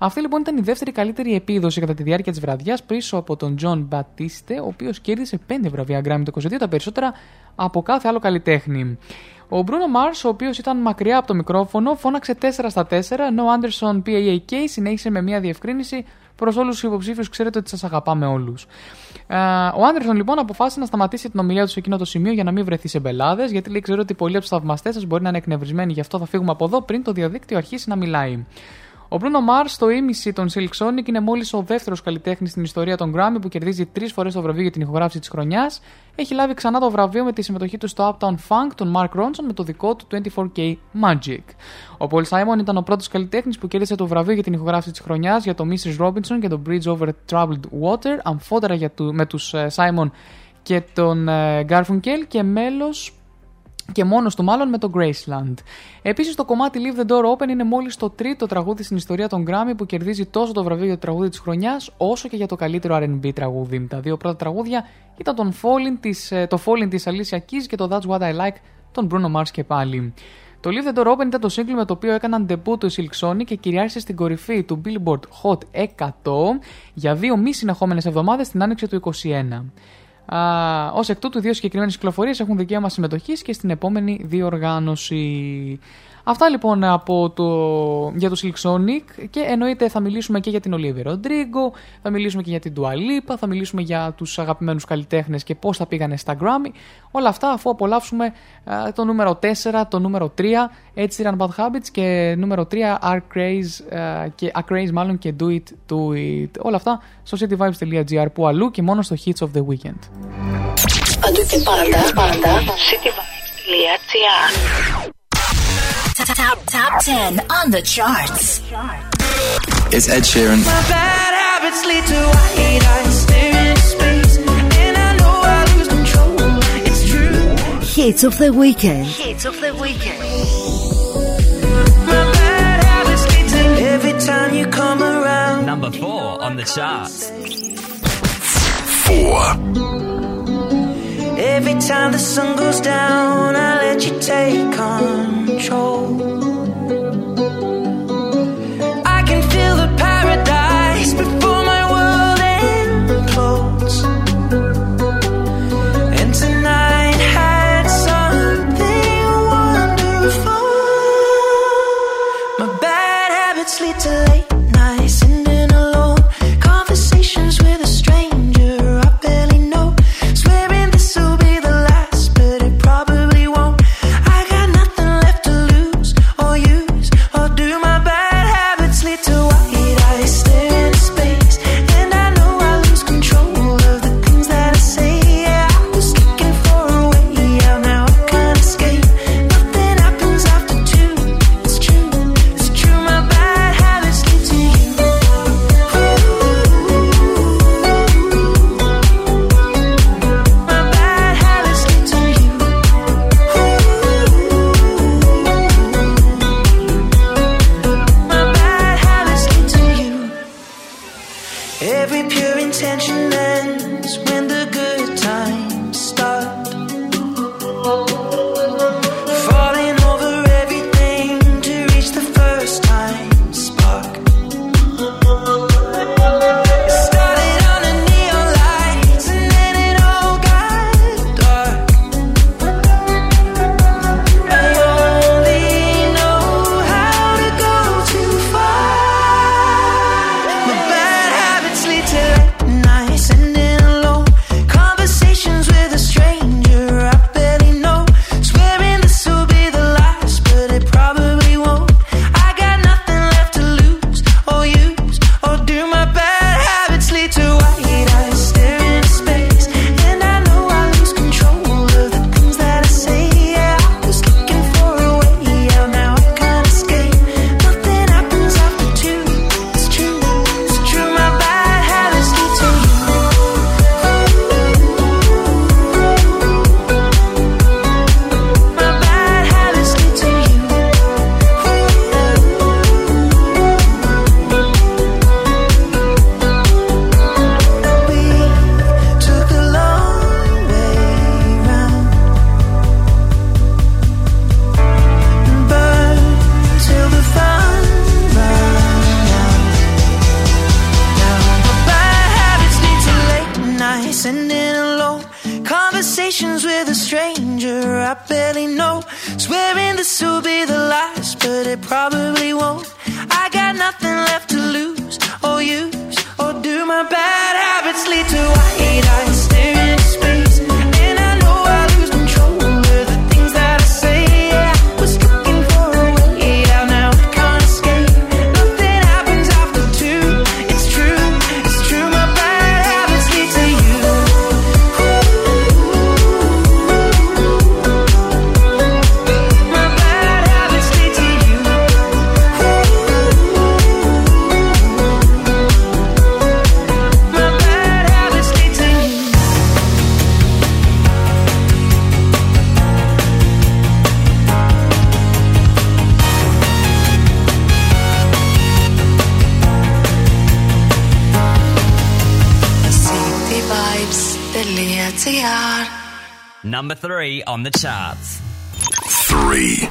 Αυτή λοιπόν ήταν η δεύτερη καλύτερη επίδοση κατά τη διάρκεια της βραδιάς πίσω από τον John Μπατίστε, ο οποίος κέρδισε 5 βραβεία Grammy το 22, τα περισσότερα από κάθε άλλο καλλιτέχνη. Ο Bruno Mars, ο οποίος ήταν μακριά από το μικρόφωνο, φώναξε 4 στα 4, ενώ ο Anderson PAAK συνέχισε με μια διευκρίνηση προς όλους τους υποψήφιους: Ξέρετε ότι σας αγαπάμε όλους. Ο Άντερσον λοιπόν αποφάσισε να σταματήσει την ομιλία του σε εκείνο το σημείο για να μην βρεθεί σε μπελάδες, γιατί λέει: Ξέρω ότι πολλοί από τους θαυμαστές σας μπορεί να είναι εκνευρισμένοι, γι' αυτό θα φύγουμε από εδώ πριν το διαδίκτυο αρχίσει να μιλάει. Ο Bruno Mars στο ίμιση των Silk Sonic είναι μόλις ο δεύτερος καλλιτέχνης στην ιστορία των Grammy που κερδίζει τρεις φορές το βραβείο για την ηχογράφηση της χρονιάς. Έχει λάβει ξανά το βραβείο με τη συμμετοχή του στο Uptown Funk των Mark Ronson με το δικό του 24K Magic. Ο Paul Simon ήταν ο πρώτος καλλιτέχνης που κέρδισε το βραβείο για την ηχογράφηση της χρονιάς για το Mrs. Robinson και το Bridge Over Troubled Water, αμφότερα για του, με τους Simon και τον ε, Garfunkel και μέλος και μόνος του μάλλον με το Graceland. Επίσης, το κομμάτι Leave the Door Open είναι μόλις το τρίτο τραγούδι στην ιστορία των Grammy που κερδίζει τόσο το βραβείο για το τραγούδι της χρονιάς, όσο και για το καλύτερο RB τραγούδι. Τα δύο πρώτα τραγούδια ήταν τον Falling της, ε, το Falling της Alicia Keys και το That's What I Like των Bruno Mars και πάλι. Το Leave the Door Open ήταν το single με το οποίο έκαναν debut το Silk Sonic και κυριάρχησε στην κορυφή του Billboard Hot 100 για δύο μη συνεχόμενες εβδομάδες την άνοιξη του 2021. Ω εκ τούτου, δύο συγκεκριμένες κυκλοφορίες έχουν δικαίωμα συμμετοχής και στην επόμενη διοργάνωση. Αυτά λοιπόν από το, για το Silk Sonic και εννοείται θα μιλήσουμε και για την Olivia Rodrigo, θα μιλήσουμε και για την Dua Lipa, θα μιλήσουμε για τους αγαπημένους καλλιτέχνες και πώς θα πήγανε στα Grammy. Όλα αυτά αφού απολαύσουμε α, το νούμερο 4, το νούμερο 3, Ed Sheeran Bad Habits και νούμερο 3 Are Craze, α, και, Are Craze μάλλον και Do It, Do It. Όλα αυτά στο cityvibes.gr που αλλού και μόνο στο Hits of the Weekend. Παντού και πάντα, πάντα, cityvibes.gr Top, top 10 on the charts. It's Ed Sheeran. It's Hits of the weekend. Hits of the weekend. Around, Number four on the charts. Four. Every time the sun goes down, I let you take on. 愁。Number three on the charts. Three.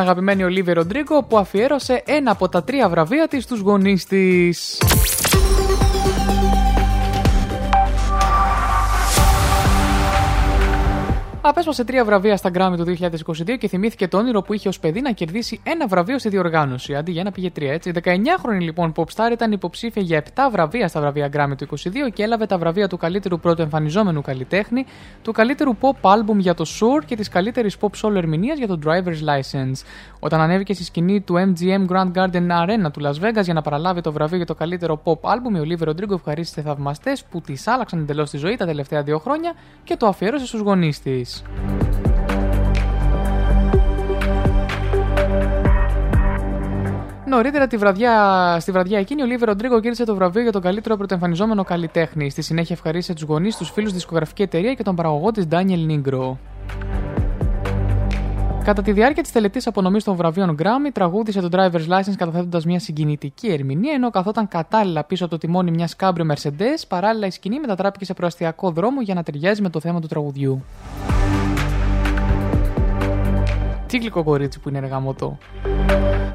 Και πάμε στην αγαπημένη Ολίβια Ροντρίγκο που αφιέρωσε ένα από τα τρία βραβεία της στους γονείς της. Απέσπασε τρία βραβεία στα Grammy του 2022 και θυμήθηκε το όνειρο που είχε ως παιδί να κερδίσει ένα βραβείο στη διοργάνωση. Αντί για ένα πήγε τρία, έτσι. 19χρονη λοιπόν Popstar ήταν υποψήφια για 7 βραβεία στα βραβεία Grammy του 2022 και έλαβε τα βραβεία του καλύτερου πρώτου εμφανιζόμενου καλλιτέχνη, του καλύτερου pop album για το Soar και της καλύτερης pop solo ερμηνείας για το Driver's License. Όταν ανέβηκε στη σκηνή του MGM Grand Garden Arena του Las Vegas για να παραλάβει το βραβείο για το καλύτερο pop album, η Olivia Rodrigo ευχαρίστησε θαυμαστές που τη άλλαξαν εντελώς τη ζωή τα τελευταία δύο χρόνια και το αφιέρωσε στους γονείς της. Νωρίτερα τη βραδιά, στη βραδιά εκείνη, ο Λίβε Ροντρίγκο κέρδισε το βραβείο για τον καλύτερο πρωτοεμφανιζόμενο καλλιτέχνη. Στη συνέχεια ευχαρίστησε τους γονείς, τους φίλους, δισκογραφική εταιρεία και τον παραγωγό της Daniel Negro. Κατά τη διάρκεια της τελετής απονομής των βραβείων Grammy, τραγούδισε τον Driver's License καταθέτοντας μια συγκινητική ερμηνεία, ενώ καθόταν κατάλληλα πίσω από το τιμόνι μιας κάμπριο Mercedes, παράλληλα η σκηνή μετατράπηκε σε προαστιακό δρόμο για να ταιριάζει με το θέμα του τραγουδιού. Τι γλυκό κορίτσι που είναι εργαμωτό.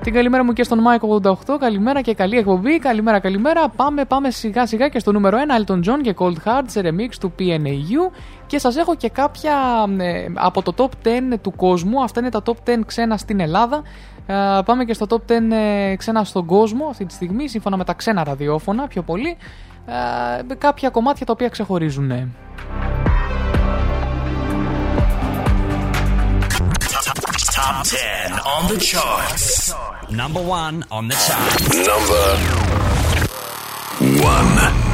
Την καλημέρα μου και στον Μάικο 88. Καλημέρα και καλή εκπομπή. Καλημέρα, καλημέρα. Πάμε, πάμε σιγά σιγά και στο νούμερο 1 Elton John και Cold Heart σε remix του PNAU. Και σας έχω και κάποια ε, από το top 10 του κόσμου. Αυτά είναι τα top 10 ξένα στην Ελλάδα. Ε, πάμε και στο top 10 ε, ξένα στον κόσμο αυτή τη στιγμή, σύμφωνα με τα ξένα ραδιόφωνα πιο πολύ. Ε, κάποια κομμάτια τα οποία ξεχωρίζουν. Top 10 on the charts. Number 1 on the charts. Number 1.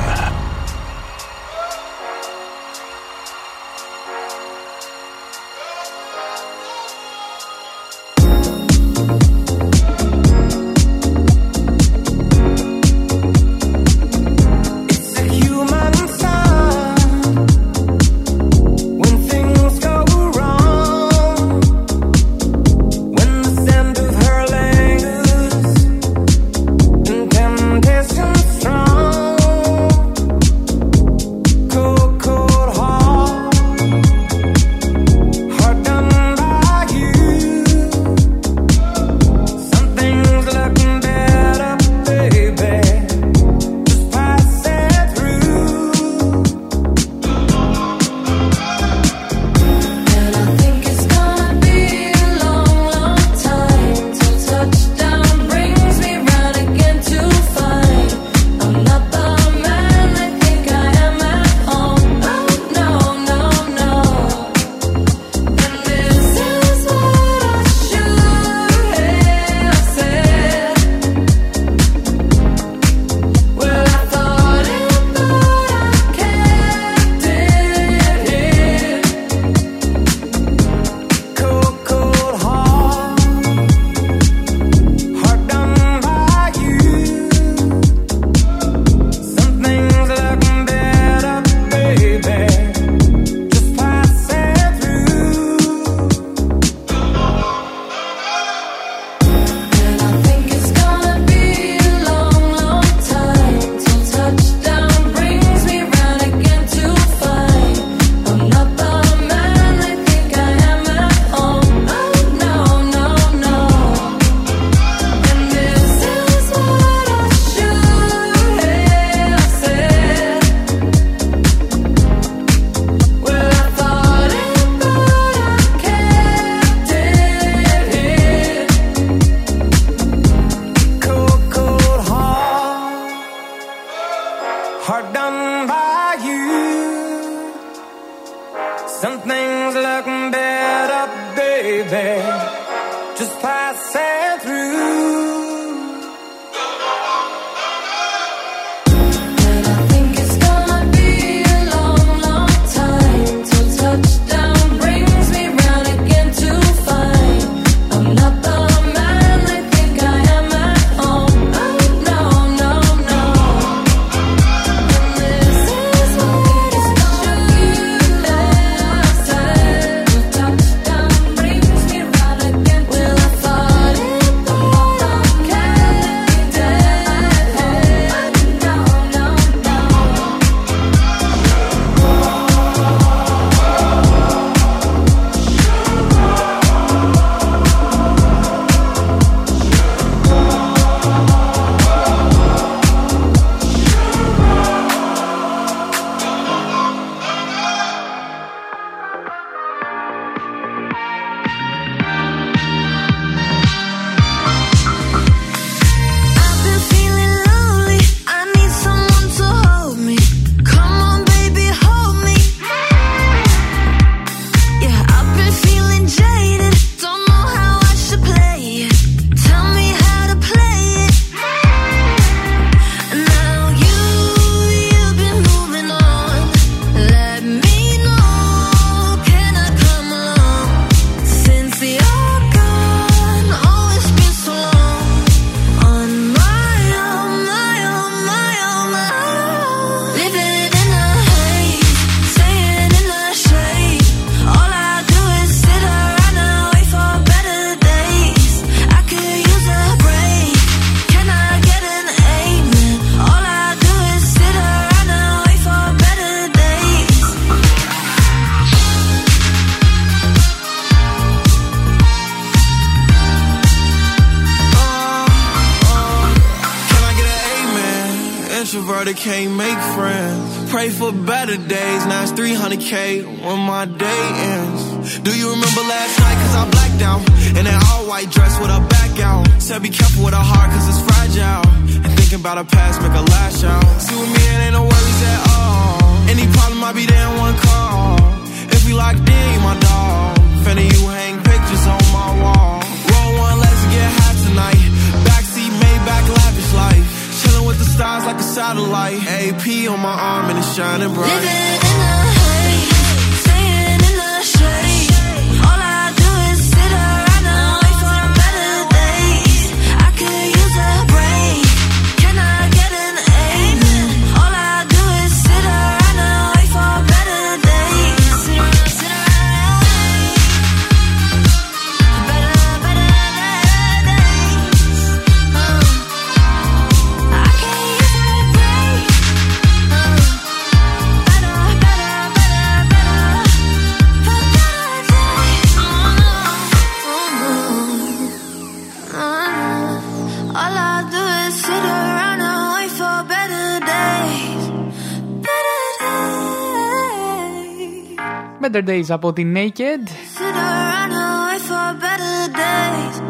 Days. Better Days από την Naked. Sit around and wait for better days.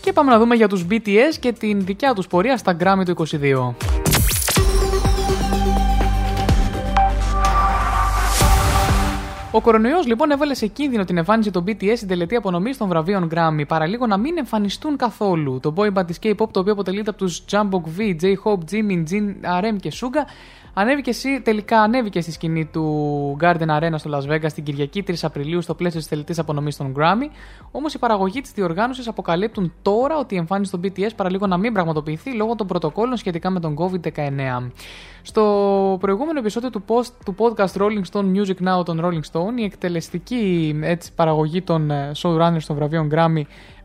Και πάμε να δούμε για τους BTS και την δικιά τους πορεία στα Grammy του 22. Ο κορονοϊός λοιπόν έβαλε σε κίνδυνο την εμφάνιση των BTS στην τελετή απονομής των βραβείων Grammy, παραλίγο να μην εμφανιστούν καθόλου. Το boy band της K-pop, το οποίο αποτελείται από τους Jambok V, J-Hope, Jimin, Jin, RM και Suga, ανέβηκε, σι- τελικά ανέβηκε στη σκηνή του Garden Arena στο Las Vegas την Κυριακή 3 Απριλίου στο πλαίσιο της τελετή απονομής των Grammy. Όμως οι παραγωγοί της διοργάνωσης αποκαλύπτουν τώρα ότι η εμφάνιση των BTS παραλίγο να μην πραγματοποιηθεί λόγω των πρωτοκόλων σχετικά με τον COVID-19. Στο προηγούμενο επεισόδιο του, post, του podcast Rolling Stone Music Now των Rolling Stone, η εκτελεστική έτσι, παραγωγή των ε, showrunners των βραβείων Grammy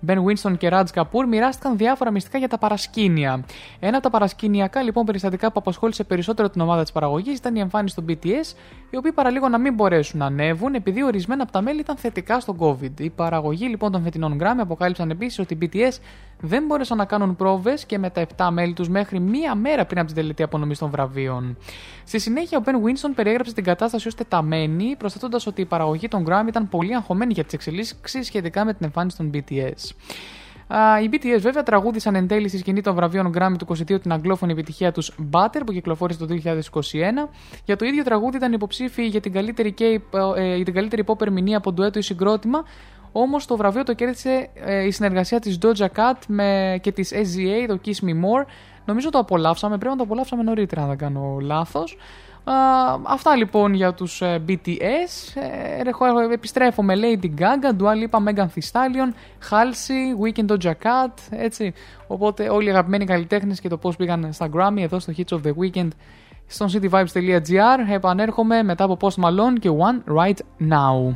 Ben Winston και Raj Kapoor μοιράστηκαν διάφορα μυστικά για τα παρασκήνια. Ένα από τα παρασκηνιακά λοιπόν περιστατικά που απασχόλησε περισσότερο την ομάδα της παραγωγής ήταν η εμφάνιση των BTS, οι οποίοι παραλίγο να μην μπορέσουν να ανέβουν επειδή ορισμένα από τα μέλη ήταν θετικά στο COVID. Οι παραγωγοί λοιπόν των φετινών Grammy αποκάλυψαν επίσης ότι οι BTS δεν μπόρεσαν να κάνουν πρόβες και με τα 7 μέλη τους μέχρι μία μέρα πριν από την τελετή απονομή των βραβείων. Στη συνέχεια, ο Ben Winston περιέγραψε την κατάσταση ως τεταμένη, προσθέτοντας ότι η παραγωγή των Grammy ήταν πολύ αγχωμένη για τις εξελίξεις σχετικά με την εμφάνιση των BTS. Uh, οι BTS βέβαια τραγούδισαν εν τέλει στη σκηνή των βραβείων Grammy του 22 την αγγλόφωνη επιτυχία τους Butter που κυκλοφόρησε το 2021. Για το ίδιο τραγούδι ήταν υποψήφιοι για την καλύτερη, K, uh, ε, για την καλύτερη pop ερμηνεία από ντουέτο ή συγκρότημα όμως το βραβείο το κέρδισε ε, η συνεργασία της Doja Cat με, και της SZA, το Kiss Me More. Νομίζω το απολαύσαμε, πρέπει να το απολαύσαμε νωρίτερα, αν δεν κάνω λάθος. αυτά λοιπόν για τους ε, BTS. Ε, Επιστρέφω με Lady Gaga, Dua Lipa, Megan Thee Stallion, Halsey, Weekend Doja Cat, έτσι. Οπότε όλοι οι αγαπημένοι καλλιτέχνες και το πώς πήγαν στα Grammy εδώ στο Hits of the Weekend στο cityvibes.gr. Επανέρχομαι μετά από Post Malone και One Right Now.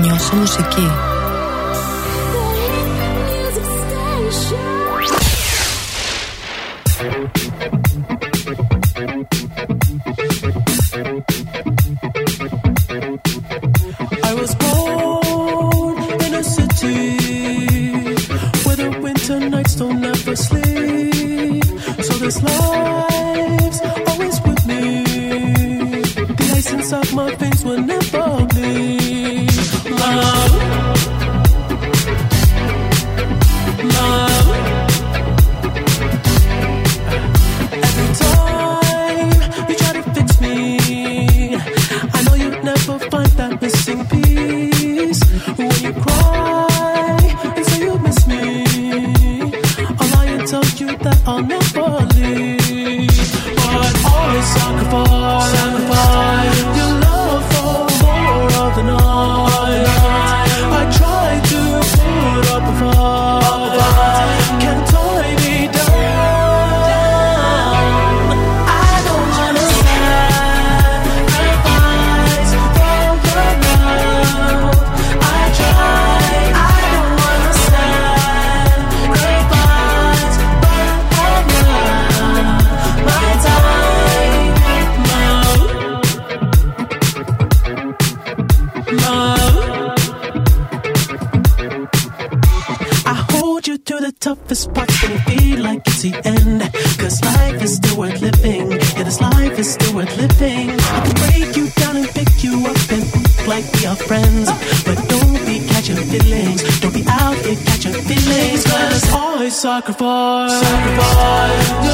Νιώσε μουσική. Sacrifice, sacrifice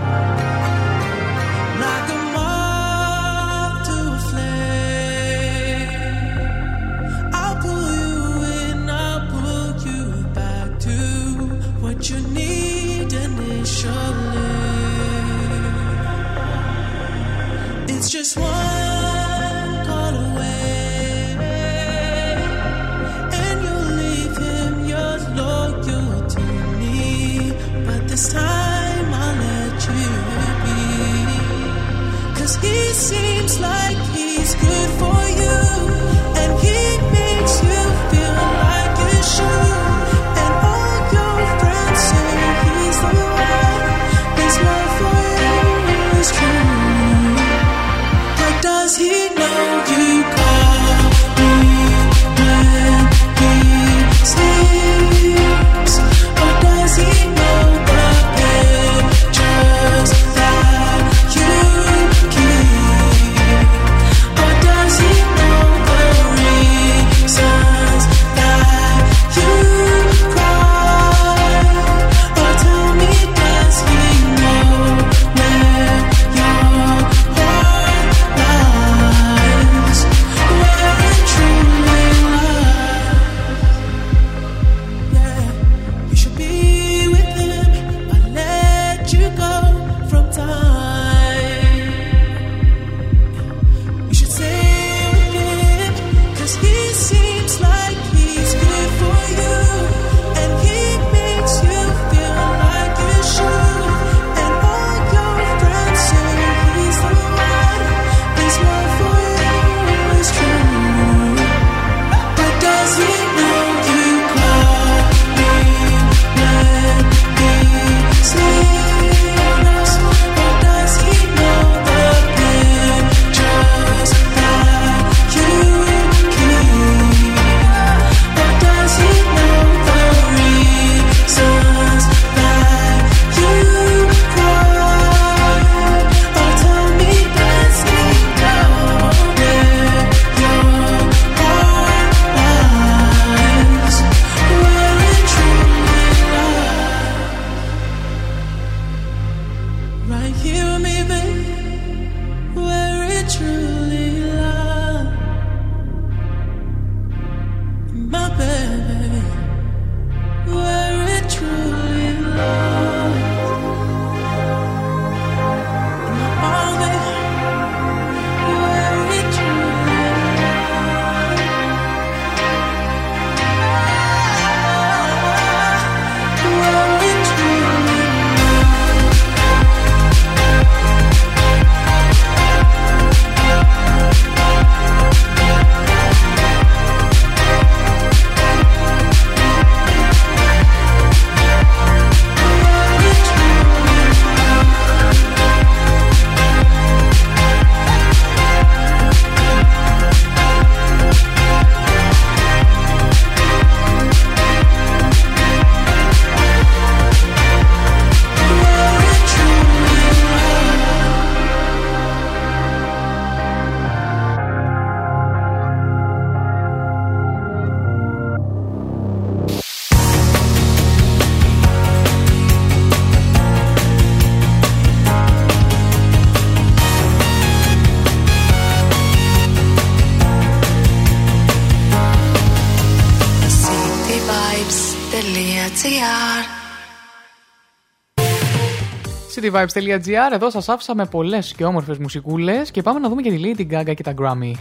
cityvibes.gr Εδώ σας άφησα με πολλές και όμορφες μουσικούλες και πάμε να δούμε και τη Lady Gaga και τα Grammy.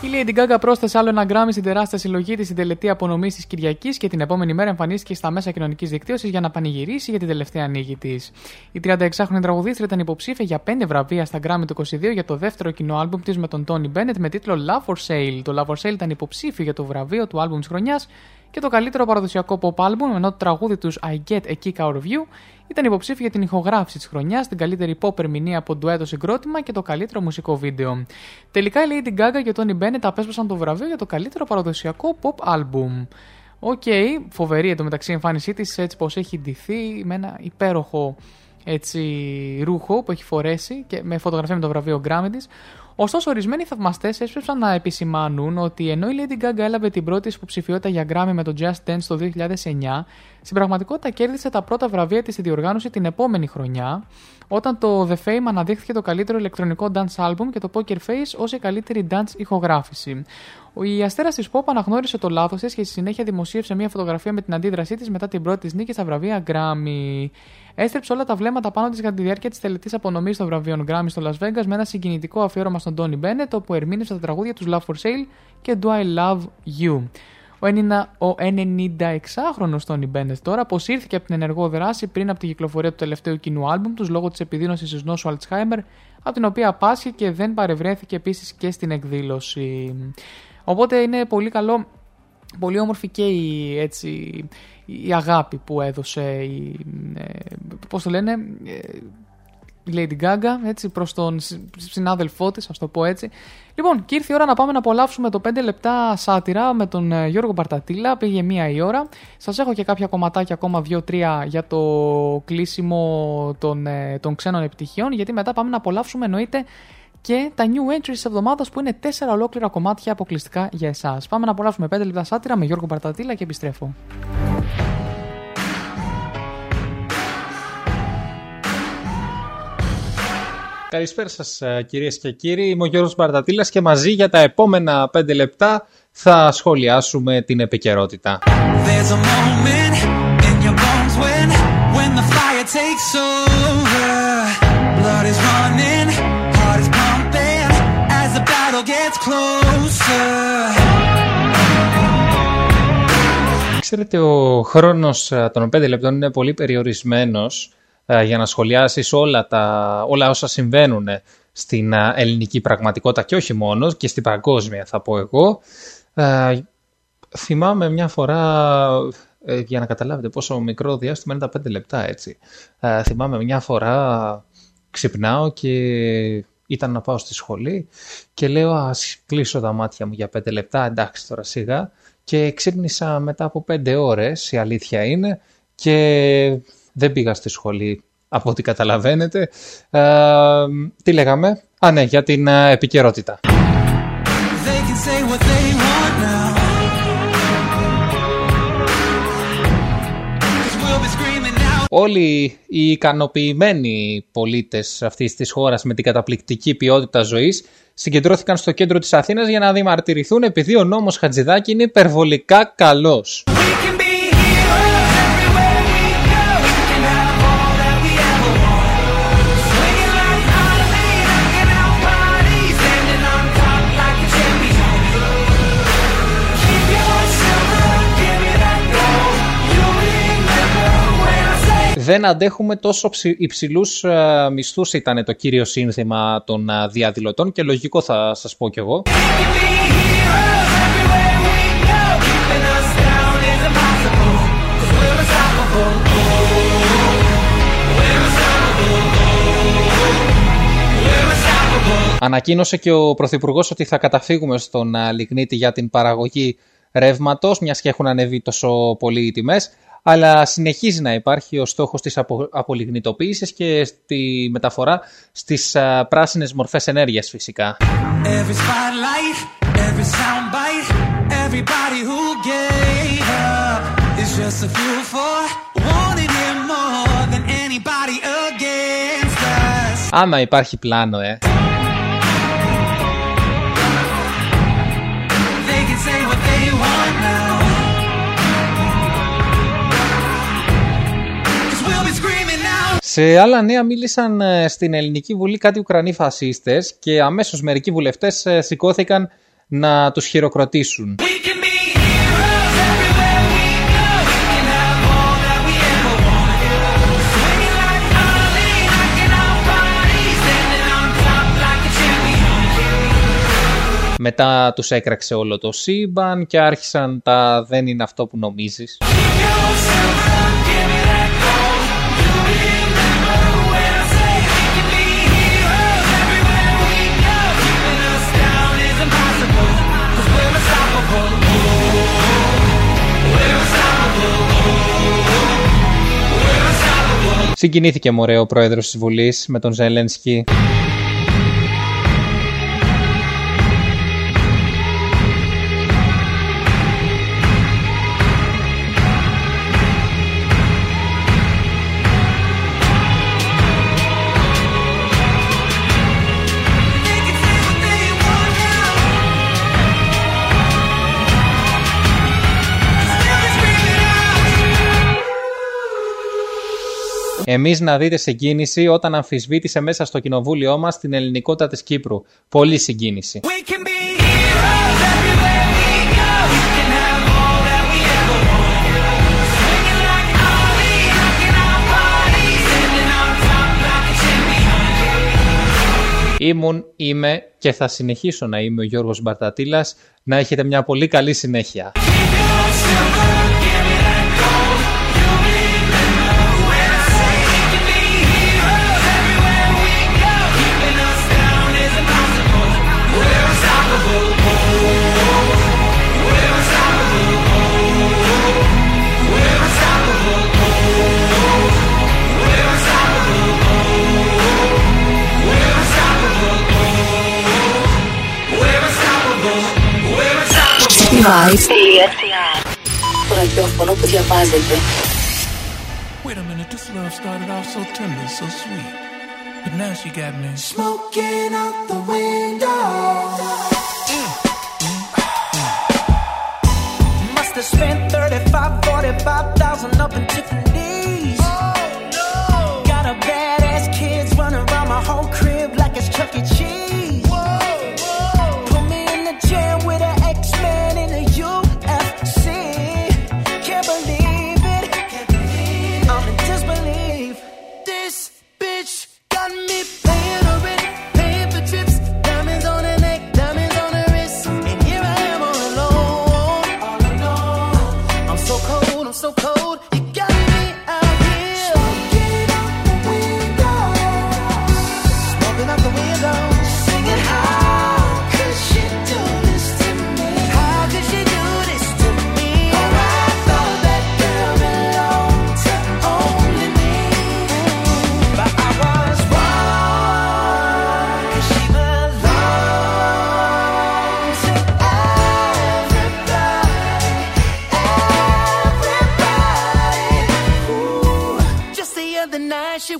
Η Lady Gaga πρόσθεσε άλλο ένα γκράμμι στην τεράστια συλλογή της στην τελετή απονομής της Κυριακής και την επόμενη μέρα εμφανίστηκε στα μέσα κοινωνικής δικτύωσης για να πανηγυρίσει για την τελευταία ανοίγη της. Η 36χρονη τραγουδίστρια ήταν υποψήφια για 5 βραβεία στα γκράμμι του 22 για το δεύτερο κοινό άλμπουμ της με τον Tony Bennett με τίτλο Love for Sale. Το Love for Sale ήταν υποψήφιο για το βραβείο του άλμπουμ της χρονιάς και το καλύτερο παραδοσιακό pop album, ενώ το τραγούδι τους I Get a Kick Out of You ήταν υποψήφιο για την ηχογράφηση της χρονιάς, την καλύτερη pop ερμηνεία από ντουέτο συγκρότημα και το καλύτερο μουσικό βίντεο. Τελικά η Lady Gaga και ο Tony Bennett απέσπασαν το βραβείο για το καλύτερο παραδοσιακό pop album. OK, okay, φοβερή εντωμεταξύ εμφάνισή της, έτσι πως έχει ντυθεί με ένα υπέροχο έτσι, ρούχο που έχει φορέσει και με φωτογραφία με το βραβείο Grammy της. Ωστόσο, ορισμένοι θαυμαστές έσπευσαν να επισημάνουν ότι ενώ η Lady Gaga έλαβε την πρώτη υποψηφιότητα για Grammy με το Just Dance το 2009, στην πραγματικότητα κέρδισε τα πρώτα βραβεία της στη διοργάνωση την επόμενη χρονιά, όταν το The Fame αναδείχθηκε το καλύτερο ηλεκτρονικό dance album και το Poker Face ως η καλύτερη dance ηχογράφηση. Η αστέρας της Pop αναγνώρισε το λάθος της και στη συνέχεια δημοσίευσε μια φωτογραφία με την αντίδρασή της μετά την πρώτη της νίκη στα βραβεία Grammy. Έστρεψε όλα τα βλέμματα πάνω της κατά τη διάρκεια της τελετής απονομής των βραβείων Grammy στο Las Vegas με ένα συγκινητικό αφιέρωμα στον Tony Bennett, όπου ερμήνευσε τα τραγούδια τους Love for Sale και Do I Love You. Ο 96χρονος Tony Bennett τώρα αποσύρθηκε από την ενεργό δράση πριν από την κυκλοφορία του τελευταίου κοινού άλμπουμ τους λόγω της επιδείνωσης της νόσου Alzheimer, από την οποία πάσχει και δεν παρευρέθηκε επίσης και στην εκδήλωση. Οπότε είναι πολύ καλό, πολύ όμορφη και η, έτσι, η αγάπη που έδωσε η, ε, πώς το λένε, ε, η Lady Gaga έτσι, προς τον συνάδελφό της, ας το πω έτσι. Λοιπόν, και ήρθε η ώρα να πάμε να απολαύσουμε το 5 λεπτά σάτυρα με τον ε, Γιώργο Παρτατήλα. Πήγε μία η ώρα. Σας έχω και κάποια κομματάκια ακόμα, δύο-τρία για το κλείσιμο των, ε, των ξένων επιτυχιών, γιατί μετά πάμε να απολαύσουμε εννοείται και τα new entries της εβδομάδας που είναι τέσσερα ολόκληρα κομμάτια αποκλειστικά για εσάς. Πάμε να απολαύσουμε 5 λεπτά σάτυρα με Γιώργο Παρτατήλα και επιστρέφω. Καλησπέρα σας ε, κυρίες και κύριοι, είμαι ο Γιώργος Μπαρτατήλας και μαζί για τα επόμενα 5 λεπτά θα σχολιάσουμε την επικαιρότητα. There's a moment in your bones when, when Ξέρετε, ο χρόνος ε, των 5 λεπτών είναι πολύ περιορισμένος ε, για να σχολιάσεις όλα, τα, όλα όσα συμβαίνουν στην ε, ελληνική πραγματικότητα και όχι μόνος και στην παγκόσμια θα πω εγώ. Ε, θυμάμαι μια φορά, ε, για να καταλάβετε πόσο μικρό διάστημα είναι τα 5 λεπτά έτσι. Ε, θυμάμαι μια φορά ξυπνάω και ήταν να πάω στη σχολή και λέω ας κλείσω τα μάτια μου για 5 λεπτά, εντάξει τώρα σιγά και ξύπνησα μετά από 5 ώρες, η αλήθεια είναι και δεν πήγα στη σχολή από ό,τι καταλαβαίνετε. Ε, τι λέγαμε; Α, ναι, για την ε, επικαιρότητα. They can say what they Όλοι οι ικανοποιημένοι πολίτες αυτής της χώρας με την καταπληκτική ποιότητα ζωής συγκεντρώθηκαν στο κέντρο της Αθήνας για να διαμαρτυρηθούν επειδή ο νόμος Χατζηδάκη είναι υπερβολικά καλός. Δεν αντέχουμε τόσο ψη- υψηλούς ε, μισθούς ήταν το κύριο σύνθημα των ε, διαδηλωτών και λογικό θα σας πω κι εγώ. Ανακοίνωσε και ο Πρωθυπουργός ότι θα καταφύγουμε στον α, λιγνίτη για την παραγωγή ρεύματος, μιας και έχουν ανέβει τόσο πολύ οι τιμές. Αλλά συνεχίζει να υπάρχει ο στόχος της απο, απολιγνητοποίησης και στη μεταφορά στις α, πράσινες μορφές ενέργειας φυσικά. Every spotlight, every soundbite, Σε άλλα νέα μίλησαν ε, στην Ελληνική Βουλή κάτι Ουκρανοί φασίστες και αμέσως μερικοί βουλευτές ε, σηκώθηκαν να τους χειροκροτήσουν. Μετά τους έκραξε όλο το σύμπαν και άρχισαν τα δεν είναι αυτό που νομίζεις. Συγκινήθηκε μωρέ ο πρόεδρος της Βουλής με τον Ζέλενσκι. Εμείς να δείτε συγκίνηση όταν αμφισβήτησε μέσα στο κοινοβούλιο μας την ελληνικότητα της Κύπρου. Πολύ συγκίνηση. Ήμουν, είμαι και θα συνεχίσω να είμαι ο Γιώργος Μπαρτατήλας. Να έχετε μια πολύ καλή συνέχεια. Vibes.gr Το ραδιόφωνο που διαβάζετε. Wait a minute, this love started off so tender, so sweet. But now she got me Smoking out the window. Must have spent 35, 45,000 up in Tiffany's.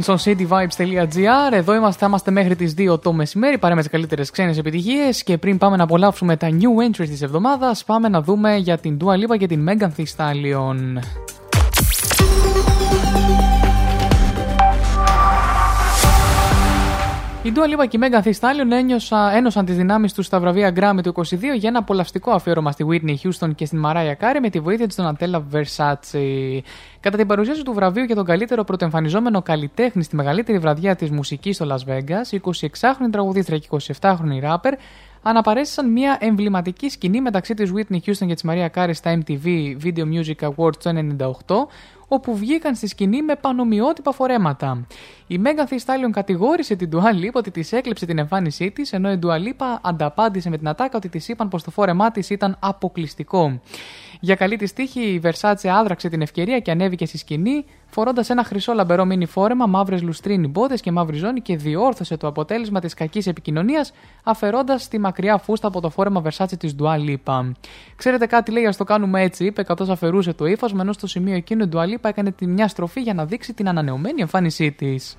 Στο cityvibes.gr. Εδώ είμαστε, θα είμαστε μέχρι τις 2 το μεσημέρι. Πάρε με τις καλύτερες ξένες επιτυχίες. Και πριν πάμε να απολαύσουμε τα new entries της εβδομάδας, πάμε να δούμε για την Dua Lipa και την Megan Thee Stallion. Η Dua Lipa και η Megan Thee Stallion ένιωσα, ένωσαν τις δυνάμεις τους στα βραβεία Grammy του 22 για ένα απολαυστικό αφιέρωμα στη Whitney Houston και στην Mariah Carey με τη βοήθεια της Donatella Versace. Κατά την παρουσίαση του βραβείου για τον καλύτερο πρωτοεμφανιζόμενο καλλιτέχνη στη μεγαλύτερη βραδιά της μουσικής στο Las Vegas, η 26χρονη τραγουδίστρια και 28χρονη ράπερ αναπαρέστησαν μια εμβληματική σκηνή μεταξύ της Whitney Houston και της Maria Carey στα MTV Video Music Awards το 1998, όπου βγήκαν στη σκηνή με πανομοιότυπα φορέματα. Η Megan Thee Stallion κατηγόρησε την Dua Lipa ότι της έκλεψε την εμφάνισή της, ενώ η Dua Lipa ανταπάντησε με την ατάκα ότι της είπαν πως το φόρεμά της ήταν αποκλειστικό. Για καλή τη τύχη, η Versace άδραξε την ευκαιρία και ανέβηκε στη σκηνή, φορώντας ένα χρυσό λαμπερό μίνι φόρεμα, μαύρες λουστρίνι μπότες και μαύρη ζώνη και διόρθωσε το αποτέλεσμα της κακής επικοινωνίας, αφαιρώντας τη μακριά φούστα από το φόρεμα Versace της Dua Lipa. Ξέρετε κάτι, λέει, ας το κάνουμε έτσι, είπε καθώς αφαιρούσε το ύφασμα, ενώ στο σημείο εκείνο η Dua Lipa έκανε τη μια στροφή για να δείξει την ανανεωμένη εμφάνισή της.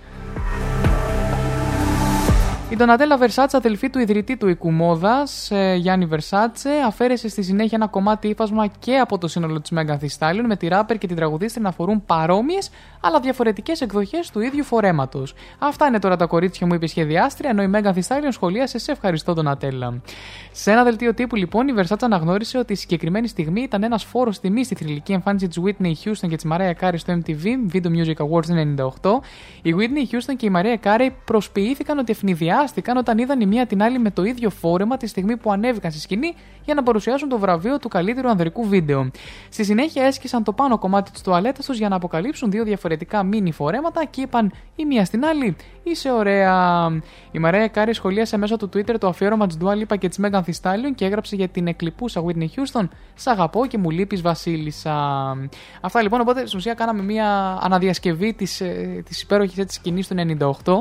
Η Ντονατέλα Βερσάτσε, αδελφή του ιδρυτή του οικού μόδας, Γιάννη Βερσάτσε, αφαίρεσε στη συνέχεια ένα κομμάτι ύφασμα και από το σύνολο της Μέγαν Thee με τη ράπερ και την τραγουδίστρια να φορούν παρόμοιες αλλά διαφορετικές εκδοχές του ίδιου φορέματος. Αυτά είναι τώρα τα κορίτσια μου, είπε η σχεδιάστρια, ενώ η Μέγαν Thee σχολίασε σε ευχαριστώ Ντονατέλα. Σε ένα δελτίο τύπου λοιπόν, η Versace αναγνώρισε ότι η συγκεκριμένη στιγμή ήταν ένας φόρος τιμής στη θρηλυκή εμφάνιση της Whitney Houston και της Mariah Carey στο MTV Video Music Awards 98. Η Whitney Houston και η Mariah Carey προσποιήθηκαν ότι ευνηδιάστηκαν όταν είδαν η μία την άλλη με το ίδιο φόρεμα τη στιγμή που ανέβηκαν στη σκηνή για να παρουσιάσουν το βραβείο του καλύτερου ανδρικού βίντεο. Στη συνέχεια έσκισαν το πάνω κομμάτι της τουαλέτας τους για να αποκαλύψουν δύο διαφορετικά μίνι φορέματα και είπαν η μία στην άλλη Είσαι ωραία. Η Mariah Carey σχολίασε μέσω του Twitter το αφιέρωμα της Dua Lipa και της Megan Thee Stallion και έγραψε για την εκλειπούσα Whitney Houston. Σ' αγαπώ και μου λείπεις Βασίλισσα. Αυτά λοιπόν, οπότε στην ουσία κάναμε μια αναδιασκευή της της υπέροχης έτσι σκηνής του 98.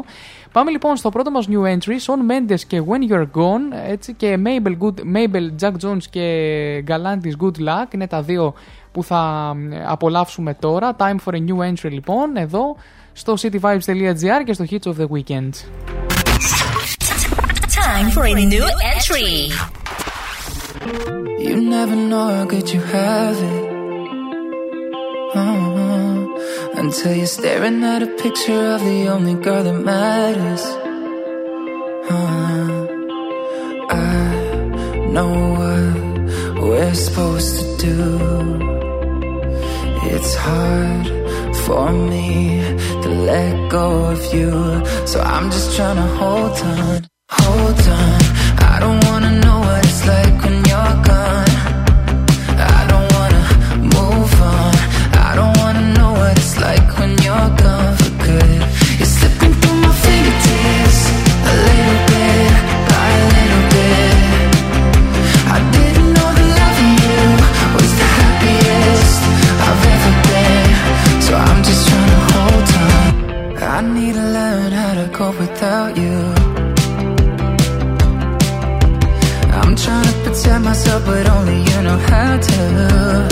Πάμε λοιπόν στο πρώτο μας new entry, Shawn Mendes και When You're Gone, έτσι και Mabel, Good, Mabel Jax Jones και Galantis Good Luck, είναι τα δύο που θα απολαύσουμε τώρα. Time for a new entry λοιπόν, εδώ στο cityvibes.gr και στο Hits of the Weekend. Time for a new entry. You never know how good you have it. Uh-huh. Until you're staring at a picture of the only girl that matters. Uh-huh. Know what we're supposed to do. It's hard for me to let go of you. So I'm just trying to hold on, hold on. I don't myself, but only you know how to.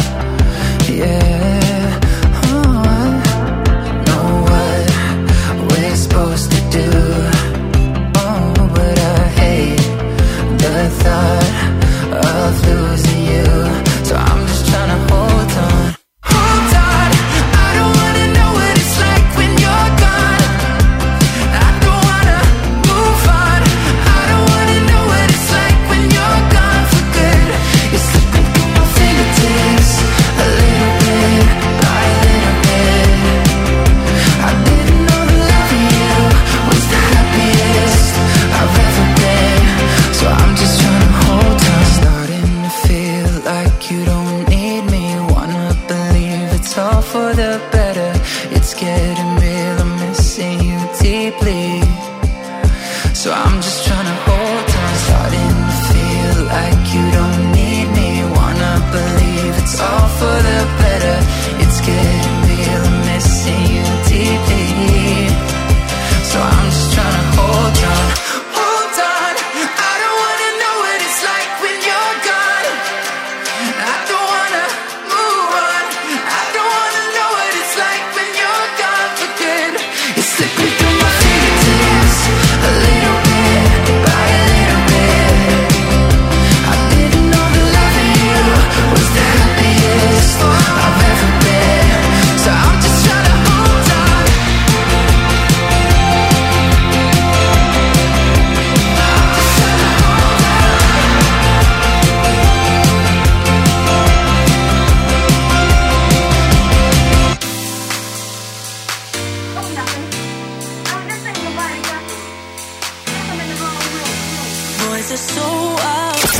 Is so wild.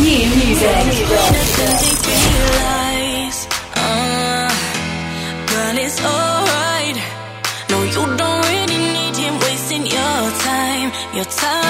New music. Realize, uh, girl, it's alright. No, you don't really need him wasting your time, your time.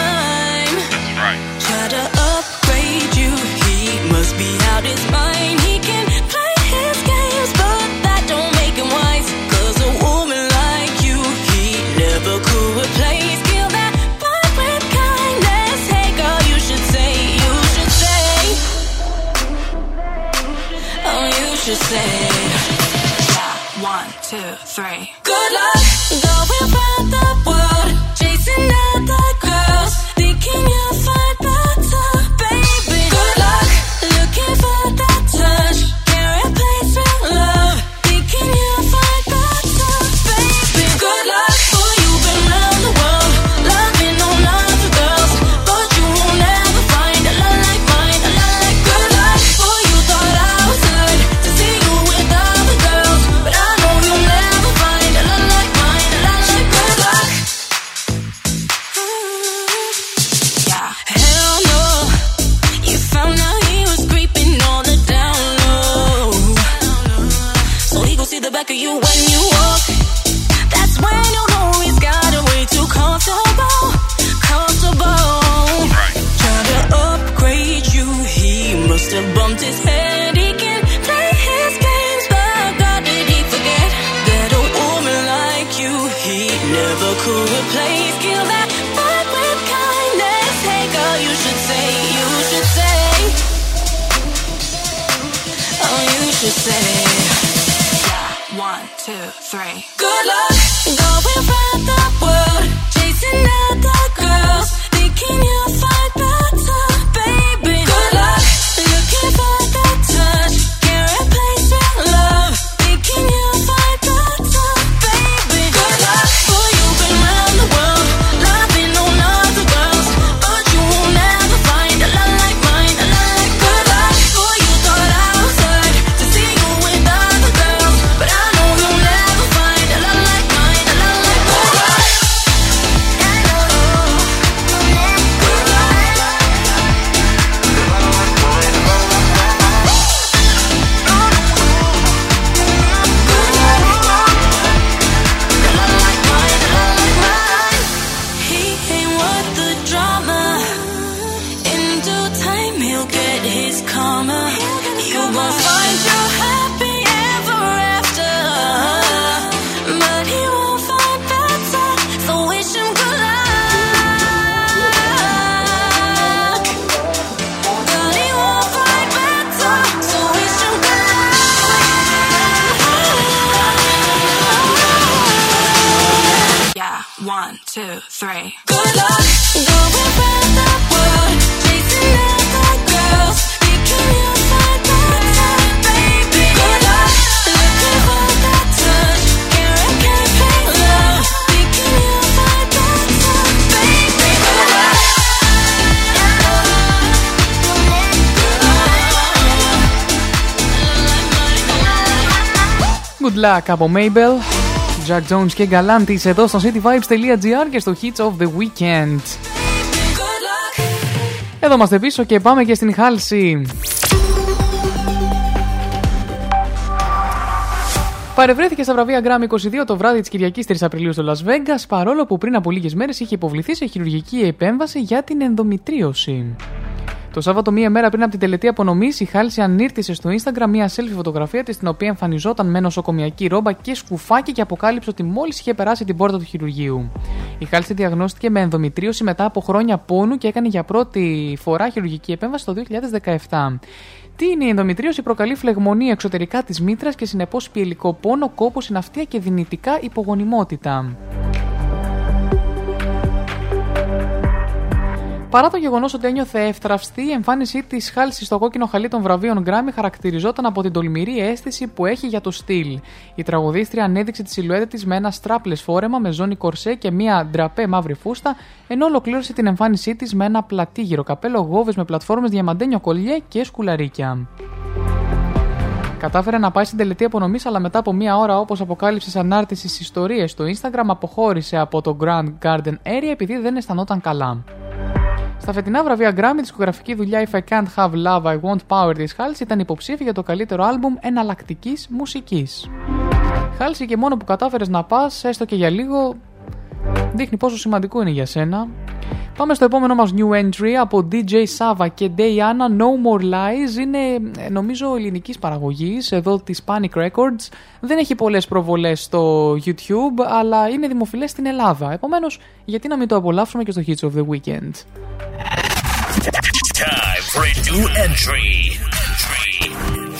Good luck από Mabel, Jack Jones και Galantis εδώ στο cityvibes.gr και στο Hits of the Weekend. Εδώ είμαστε πίσω και πάμε και στην Χάλση. Παρευρέθηκε στα βραβεία Grammy 22 το βράδυ της Κυριακής 3 Απριλίου στο Las Vegas, παρόλο που πριν από λίγες μέρες είχε υποβληθεί σε χειρουργική επέμβαση για την ενδομητρίωση. Το Σάββατο, μία μέρα πριν από την τελετή απονομής, η Χάλση ανήρτησε στο Instagram μία selfie φωτογραφία της, στην οποία εμφανιζόταν με νοσοκομιακή ρόμπα και σκουφάκι και αποκάλυψε ότι μόλις είχε περάσει την πόρτα του χειρουργείου. Η Χάλση διαγνώστηκε με ενδομητρίωση μετά από χρόνια πόνου και έκανε για πρώτη φορά χειρουργική επέμβαση το 2017. Τι είναι η ενδομητρίωση, προκαλεί φλεγμονία εξωτερικά της μήτρας και συνεπώς πιελικό πόνο, κόπος, συναυτία και δυνητικά υπογονιμότητα. Παρά το γεγονός ότι ένιωθε εύθραυστη, η εμφάνισή της χάλσης στο κόκκινο χαλί των βραβείων Grammy χαρακτηριζόταν από την τολμηρή αίσθηση που έχει για το στυλ. Η τραγουδίστρια ανέδειξε τη σιλουέτα της με ένα στράπλες φόρεμα με ζώνη κορσέ και μία ντραπέ μαύρη φούστα, ενώ ολοκλήρωσε την εμφάνισή της με ένα πλατήγυρο καπέλο γόβες με πλατφόρμες διαμαντένιο κολλιέ και σκουλαρίκια. Κατάφερε να πάει στην τελετή απονομής, αλλά μετά από μία ώρα, όπως αποκάλυψες σε ανάρτησης στι ιστορίες στο Instagram, αποχώρησε από το Grand Garden Area επειδή δεν αισθανόταν καλά. Στα φετινά βραβεία Grammy, η δισκογραφική δουλειά If I Can't Have Love, I Want Power της Halsey ήταν υποψήφια για το καλύτερο άλμπουμ εναλλακτικής μουσικής. Halsey και μόνο που κατάφερες να πας, έστω και για λίγο, δείχνει πόσο σημαντικό είναι για σένα. Πάμε στο επόμενο μας new entry από DJ Sava και Diana No More Lies. Είναι ε, νομίζω ελληνικής παραγωγής εδώ της Panic Records. Δεν έχει πολλές προβολές στο YouTube αλλά είναι δημοφιλές στην Ελλάδα. Επομένως γιατί να μην το απολαύσουμε και στο Hits of the Weekend; Time for a new entry. Someone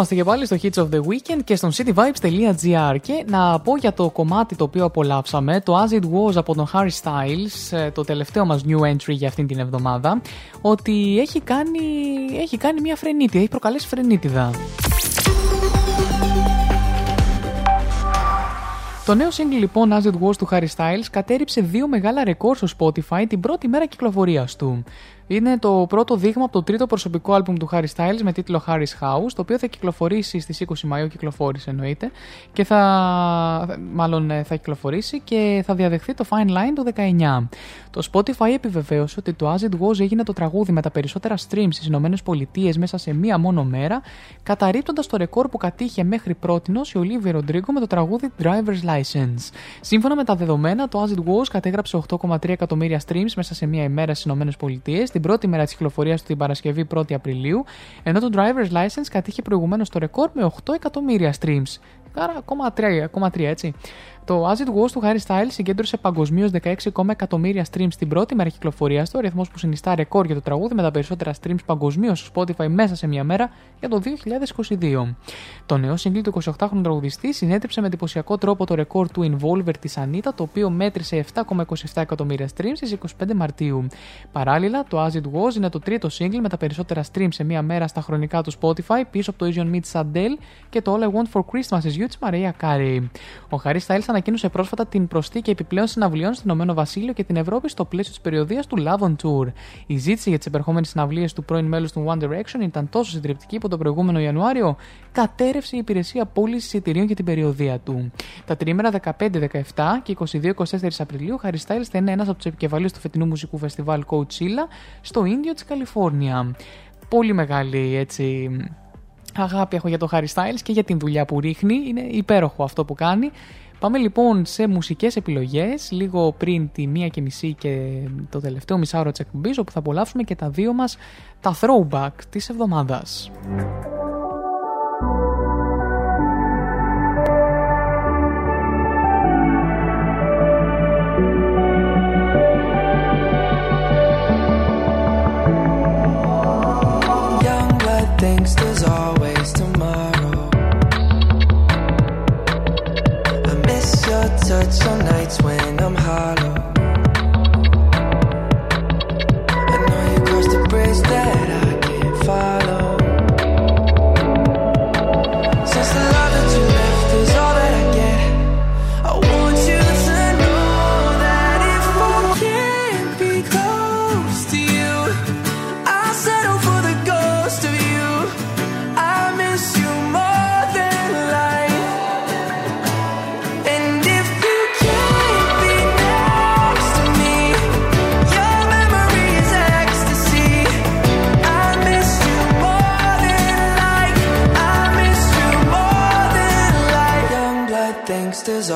είμαστε και πάλι στο Hits of the Weekend και στον cityvibes.gr και να πω για το κομμάτι το οποίο απολαύσαμε, το As It Was από τον Harry Styles, ε, το τελευταίο μας new entry για αυτήν την εβδομάδα, ότι έχει κάνει, έχει κάνει μια φρενίτιδα, έχει προκαλέσει φρενίτιδα. Το νέο single λοιπόν As It Was του Harry Styles κατέριψε δύο μεγάλα ρεκόρ στο Spotify την πρώτη μέρα κυκλοφορίας του. Είναι το πρώτο δείγμα από το τρίτο προσωπικό άλμπουμ του Harry Styles με τίτλο Harry's House, το οποίο θα κυκλοφορήσει στις 20 Μαΐου, κυκλοφόρησε εννοείται, και θα, μάλλον ε, θα κυκλοφορήσει και θα διαδεχθεί το Fine Line του 19. Το Spotify επιβεβαίωσε ότι το As It Was έγινε το τραγούδι με τα περισσότερα streams στις Ηνωμένες Πολιτείες μέσα σε μία μόνο μέρα, καταρρύπτοντας το ρεκόρ που κατήχε μέχρι πρότινος η Olivia Rodrigo με το τραγούδι Driver's License. Σύμφωνα με τα δεδομένα, το As It Was κατέγραψε 8,3 εκατομμύρια streams μέσα σε μία ημέρα στις Ηνωμένες Πολιτείες, την πρώτη μέρα της κυκλοφορίας του την Παρασκευή 1η Απριλίου, ενώ το Driver's License κατήχε προηγουμένως το ρεκόρ με 8 εκατομμύρια streams. Άρα, ακόμα 3, ακόμα 3 έτσι. Το As It Was του Harry Styles συγκέντρωσε παγκοσμίως 16,1 εκατομμύρια streams την πρώτη μέρα κυκλοφορίας του, αριθμό που συνιστά ρεκόρ για το τραγούδι με τα περισσότερα streams παγκοσμίως στο Spotify μέσα σε μια μέρα για το 2022. Το νέο σύγκλι του 28χρονου τραγουδιστή συνέτριψε με εντυπωσιακό τρόπο το ρεκόρ του Involver της Anita, το οποίο μέτρησε 7,27 εκατομμύρια streams στις 25 Μαρτίου. Παράλληλα, το As It Was είναι το τρίτο σύγκλι με τα περισσότερα streams σε μια μέρα στα χρονικά του Spotify πίσω από το Asian Meets Adele και το All I Want for Christmas is You της Maria Carey. Ο Harry Styles ανακοίνωσε πρόσφατα την προστίκη επιπλέον συναυλίων στην Ηνωμένο Βασίλειο και την Ευρώπη στο πλαίσιο της περιοδίας του Love on Tour. Η ζήτηση για τις επερχόμενες συναυλίες του πρώην μέλους του One Direction ήταν τόσο συντριπτική που τον προηγούμενο Ιανουάριο κατέρευσε η υπηρεσία πώλησης εισιτηρίων για την περιοδία του. Τα τρίμερα 15, 17 και 22-24 Απριλίου, ο Harry Styles θα είναι ένα από τους επικεφαλείς του φετινού μουσικού φεστιβάλ Coachella στο Ίνδιο της Καλιφόρνια. Πολύ μεγάλη έτσι αγάπη έχω για το Harry Styles και για την δουλειά που ρίχνει. Είναι υπέροχο αυτό που κάνει. Πάμε λοιπόν σε μουσικές επιλογές λίγο πριν τη μία και μισή και το τελευταίο μισάωρο της εκπομπής όπου θα απολαύσουμε και τα δύο μας τα throwback της εβδομάδας. Touch on nights when I'm hollow. I know you crossed a bridge that I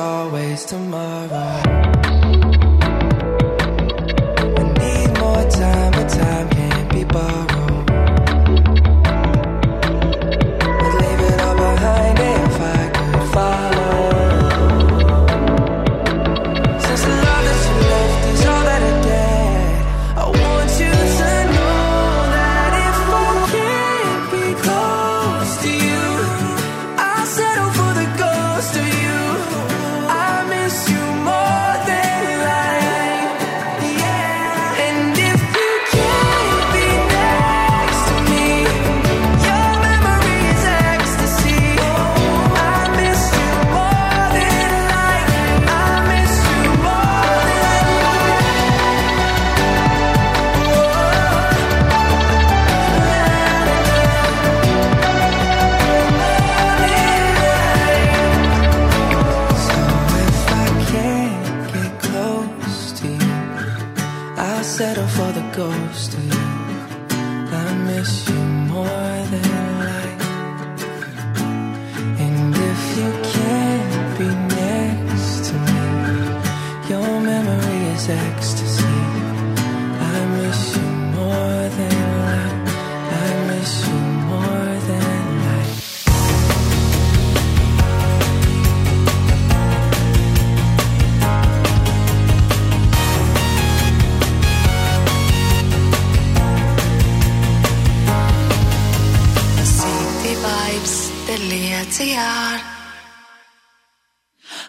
always tomorrow.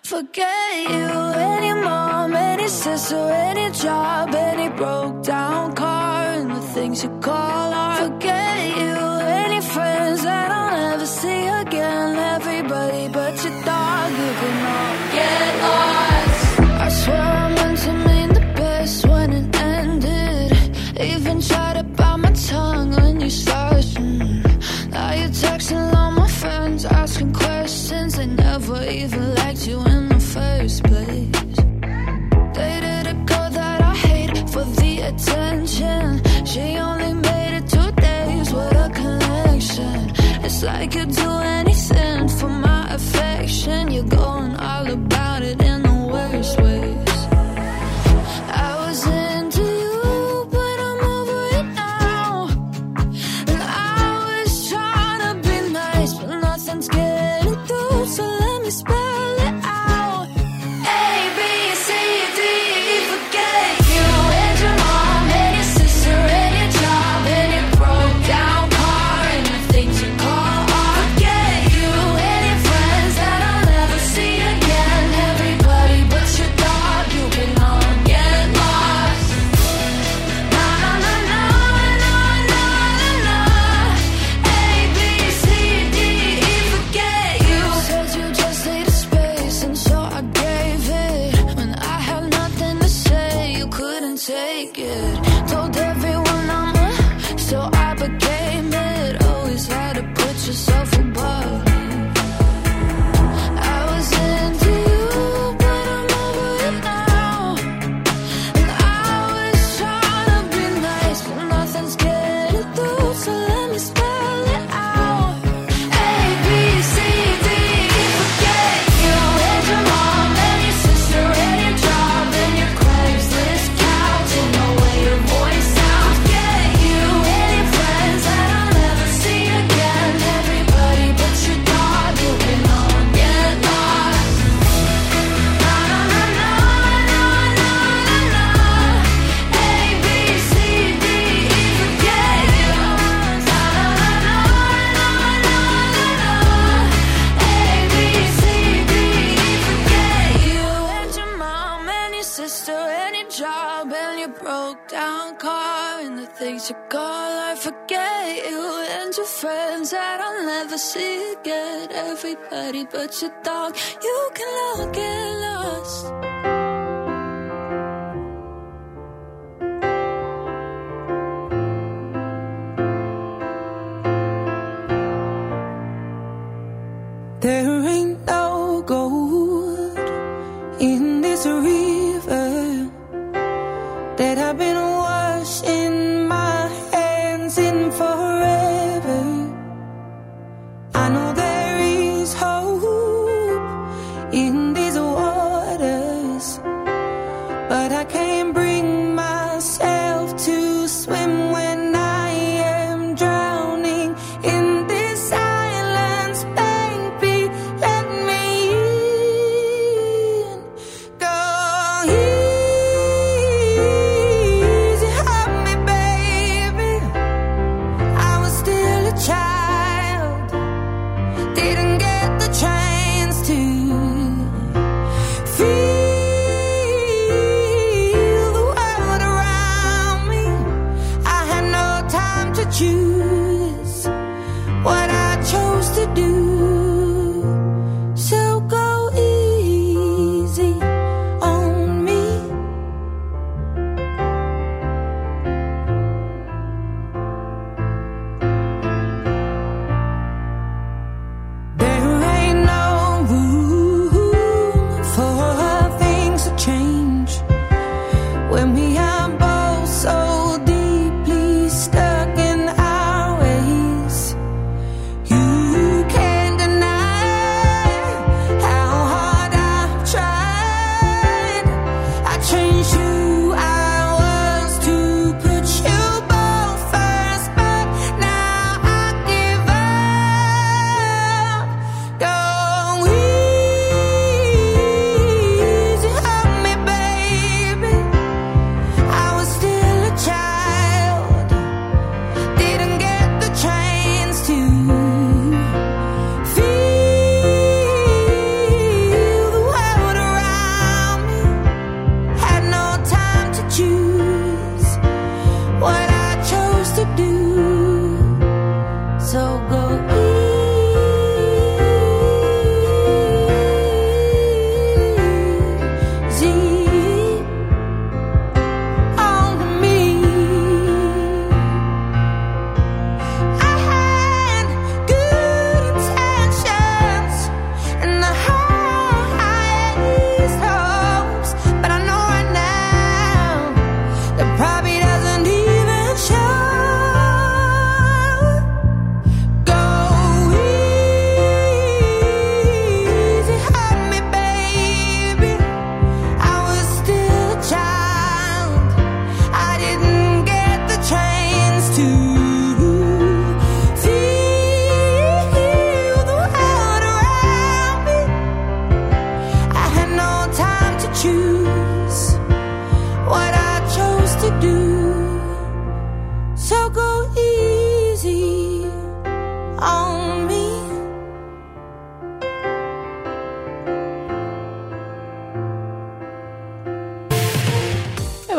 Forget you, any mom, any sister, any job, any broke down car, and the things you call art. Forget you, any friends that I'll never see again. Everybody but your dog, you can all get lost. I swear I meant to mean the best when it ended. Even tried.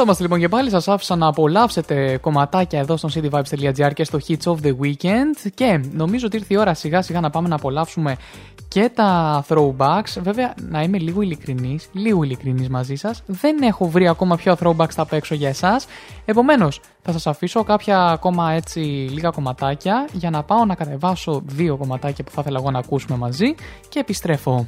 είμαστε λοιπόν και πάλι. Σας άφησα να απολαύσετε κομματάκια εδώ στο cityvibes.gr και στο Hits of the Weekend. Και νομίζω ότι ήρθε η ώρα σιγά σιγά να πάμε να απολαύσουμε και τα throwbacks. Βέβαια, να είμαι λίγο ειλικρινής, λίγο ειλικρινής μαζί σας. Δεν έχω βρει ακόμα ποιο throwbacks θα παίξω για εσάς. Επομένως, θα σας αφήσω κάποια ακόμα έτσι λίγα κομματάκια για να πάω να κατεβάσω δύο κομματάκια που θα ήθελα εγώ να ακούσουμε μαζί και επιστρέφω.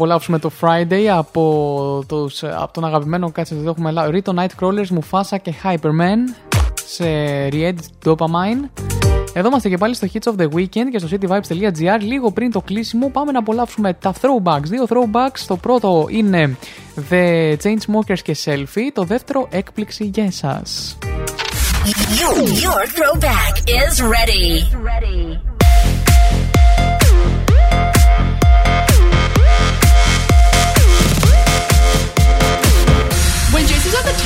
Απολαύσουμε το Friday από, τους, από τον αγαπημένο κάτσε εδώ έχουμε λάβει Rito Nightcrawlers, Mufasa και Hyperman σε Re-Edit Dopamine. Εδώ είμαστε και πάλι στο Hits of the Weekend και στο cityvibes.gr. Λίγο πριν το κλείσιμο πάμε να απολαύσουμε τα throwbacks. Δύο throwbacks. Το πρώτο είναι The Chainsmokers και Selfie. Το δεύτερο έκπληξη για εσάς. Your, your throwback is ready.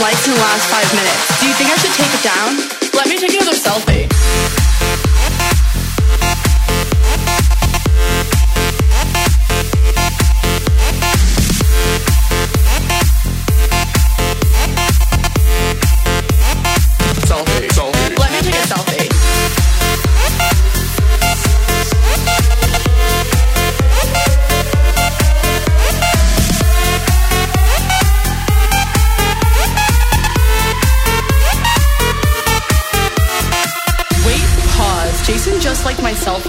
Only got 10 likes in the last five minutes. Do you think I should take it down? Let me take another. Selfie.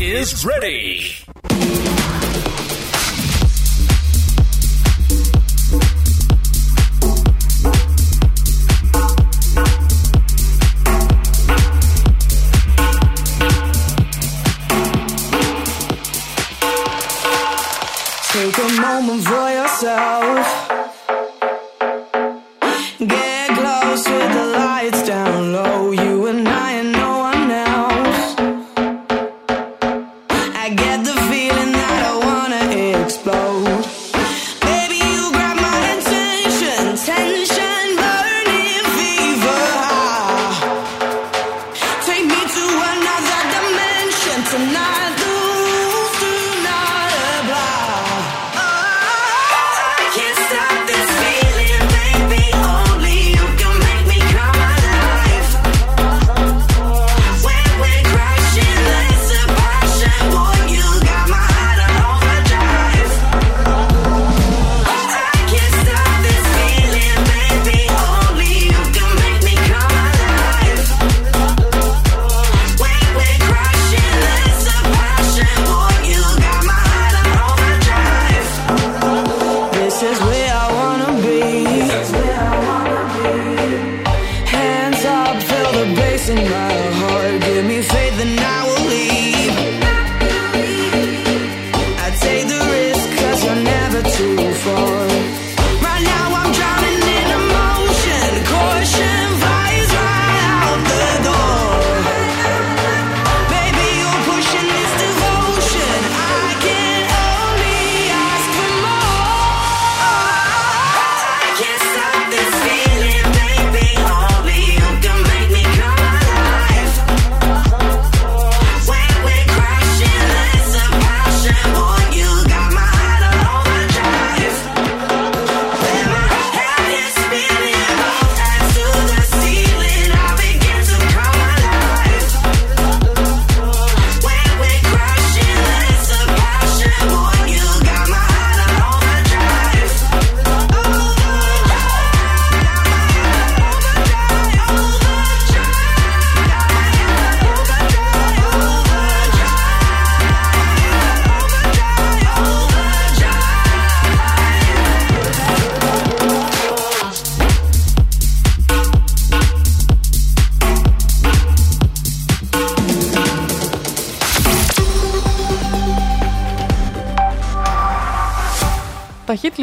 is ready.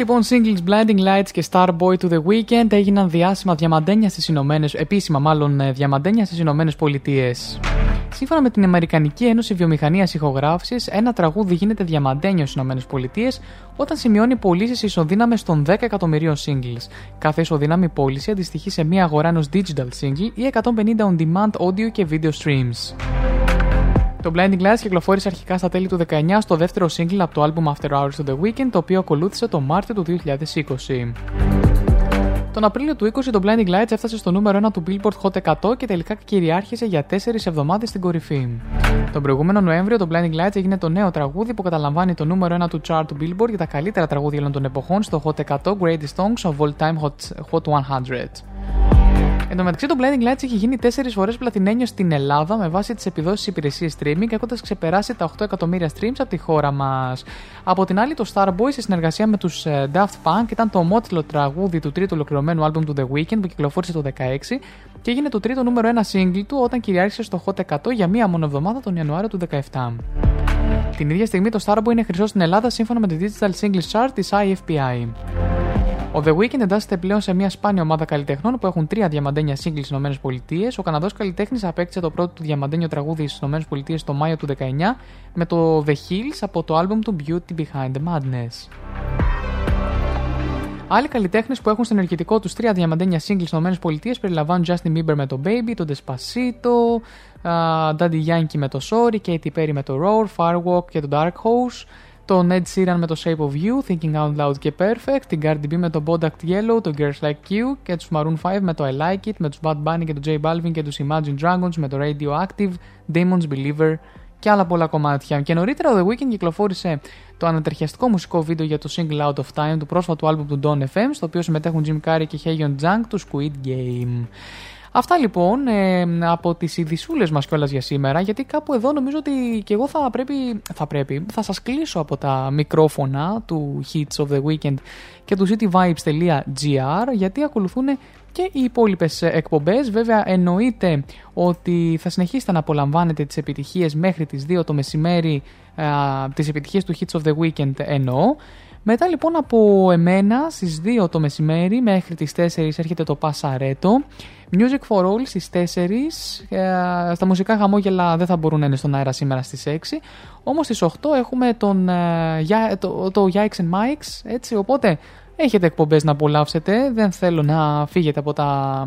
Λοιπόν singles Blinding Lights και Starboy to the Weekend έγιναν διάσημα διαμαντένια στις Ηνωμένες, επίσημα μάλλον ε, διαμαντένια στις Ηνωμένες Πολιτείες. Σύμφωνα με την Αμερικανική Ένωση Βιομηχανίας Ηχογράφησης, ένα τραγούδι γίνεται διαμαντένιο στις ΗΠΑ όταν σημειώνει πωλήσεις ισοδύναμες των 10 εκατομμυρίων singles. Κάθε ισοδύναμη πώληση αντιστοιχεί σε μία αγορά ενός digital single ή 150 on-demand audio και video streams. Το Blinding Lights κυκλοφόρησε αρχικά στα τέλη του 19 στο δεύτερο single από το album After Hours of the Weekend, το οποίο ακολούθησε το Μάρτιο του 2020. Τον Απρίλιο του 20 το Blinding Lights έφτασε στο νούμερο 1 του Billboard Hot 100 και τελικά κυριάρχησε για 4 εβδομάδες στην κορυφή. Τον προηγούμενο Νοέμβριο το Blinding Lights έγινε το νέο τραγούδι που καταλαμβάνει το νούμερο 1 του chart του Billboard για τα καλύτερα τραγούδια όλων των εποχών στο Hot 100 Greatest Songs of All Time Hot, Hot 100. Εν τω μεταξύ, το Blinding Lights έχει γίνει 4 φορές πλατινένιο στην Ελλάδα με βάση τις επιδόσεις υπηρεσίε streaming, έχοντας ξεπεράσει τα 8 εκατομμύρια streams από τη χώρα μας. Από την άλλη, το Starboy σε συνεργασία με τους Daft Punk ήταν το ομότιλο τραγούδι του τρίτου ολοκληρωμένου album του The Weeknd που κυκλοφόρησε το 16 και έγινε το τρίτο νούμερο 1 single του όταν κυριάρχησε στο Hot 100 για μία μόνο εβδομάδα τον Ιανουάριο του 17. Την ίδια στιγμή το Starboy είναι χρυσό στην Ελλάδα σύμφωνα με τη Digital Singles Chart της IFPI. Ο The Weeknd εντάσσεται πλέον σε μια σπάνια ομάδα καλλιτεχνών που έχουν τρία διαμαντένια singles στις ΗΠΑ. Ο Καναδός καλλιτέχνης απέκτησε το πρώτο του διαμαντένιο τραγούδι στις ΗΠΑ το Μάιο του 19 με το The Hills από το album του Beauty Behind the Madness. Άλλοι καλλιτέχνες που έχουν στην ενεργητικό τους τρία διαμαντένια singles στις ΗΠΑ περιλαμβάνουν Justin Bieber με το Baby, το Despacito, uh, Daddy Yankee με το Sorry, Katy Perry με το Roar, Firewalk και το Dark Horse, το Ned Sheeran με το Shape of You, Thinking Out Loud και Perfect, την Cardi B με το Bodak Yellow, το Girls Like You και τους Maroon 5 με το I Like It, με τους Bad Bunny και το J Balvin και τους Imagine Dragons με το Radioactive, Demons Believer και άλλα πολλά κομμάτια. Και νωρίτερα ο The Weeknd κυκλοφόρησε το ανατριχιαστικό μουσικό βίντεο για το Single Out of Time του πρόσφατου άλμπουμ του Don FM, στο οποίο συμμετέχουν Jim Carrey και Hayon Jung του Squid Game. Αυτά λοιπόν ε, από τις ειδισούλες μας κιόλας για σήμερα γιατί κάπου εδώ νομίζω ότι και εγώ θα πρέπει, θα πρέπει, θα σας κλείσω από τα μικρόφωνα του Hits of the Weekend και του cityvibes.gr γιατί ακολουθούν και οι υπόλοιπες εκπομπές. Βέβαια εννοείται ότι θα συνεχίσετε να απολαμβάνετε τις επιτυχίες μέχρι τις 2 το μεσημέρι ε, τις επιτυχίες του Hits of the Weekend εννοώ. Μετά λοιπόν από εμένα στις 2 το μεσημέρι μέχρι τις 4 έρχεται το Πασαρέτο. Music for All στις 4. Ε, στα μουσικά χαμόγελα δεν θα μπορούν να είναι στον αέρα σήμερα στις 6. Όμως στις 8 έχουμε τον, ε, το, το Yikes and Mikes. Έτσι, οπότε έχετε εκπομπές να απολαύσετε. Δεν θέλω να φύγετε από τα...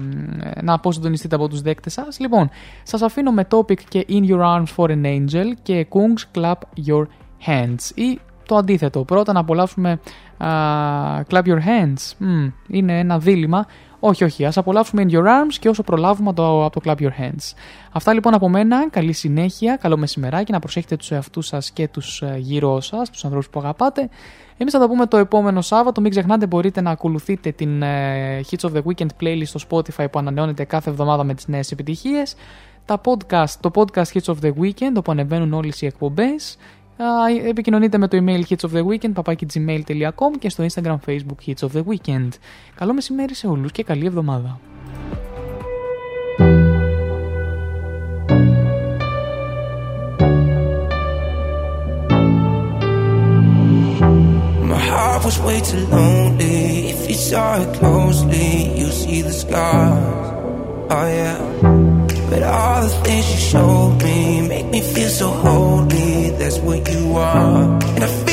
να αποσυντονιστείτε από τους δέκτες σας. Λοιπόν, σας αφήνω με topic και In Your Arms for an Angel και Kungs Clap Your Hands. Ή το αντίθετο. Πρώτα να απολαύσουμε uh, Clap Your Hands. Mm, είναι ένα δίλημα. Όχι, όχι. Α απολαύσουμε In Your Arms και όσο προλάβουμε το, από το Clap Your Hands. Αυτά λοιπόν από μένα. Καλή συνέχεια. Καλό μεσημεράκι. Να προσέχετε τους εαυτούς σας και τους γύρω σας, τους ανθρώπους που αγαπάτε. Εμείς θα τα πούμε το επόμενο Σάββατο. Μην ξεχνάτε, μπορείτε να ακολουθείτε την uh, Hits of the Weekend playlist στο Spotify που ανανεώνεται κάθε εβδομάδα με τις νέες επιτυχίες. Τα podcast, το podcast Hits of the Weekend, όπου ανεβαίνουν όλες οι εκπομπές επικοινωνείτε με το email hits of the weekend papakigmail.com και στο instagram facebook hits of the weekend. Καλό μεσημέρι σε όλους και καλή εβδομάδα. My heart was way too lonely. If you saw it closely, you'll see the scars. Oh yeah. But all the things you showed me make me feel so holy. What you are. And I feel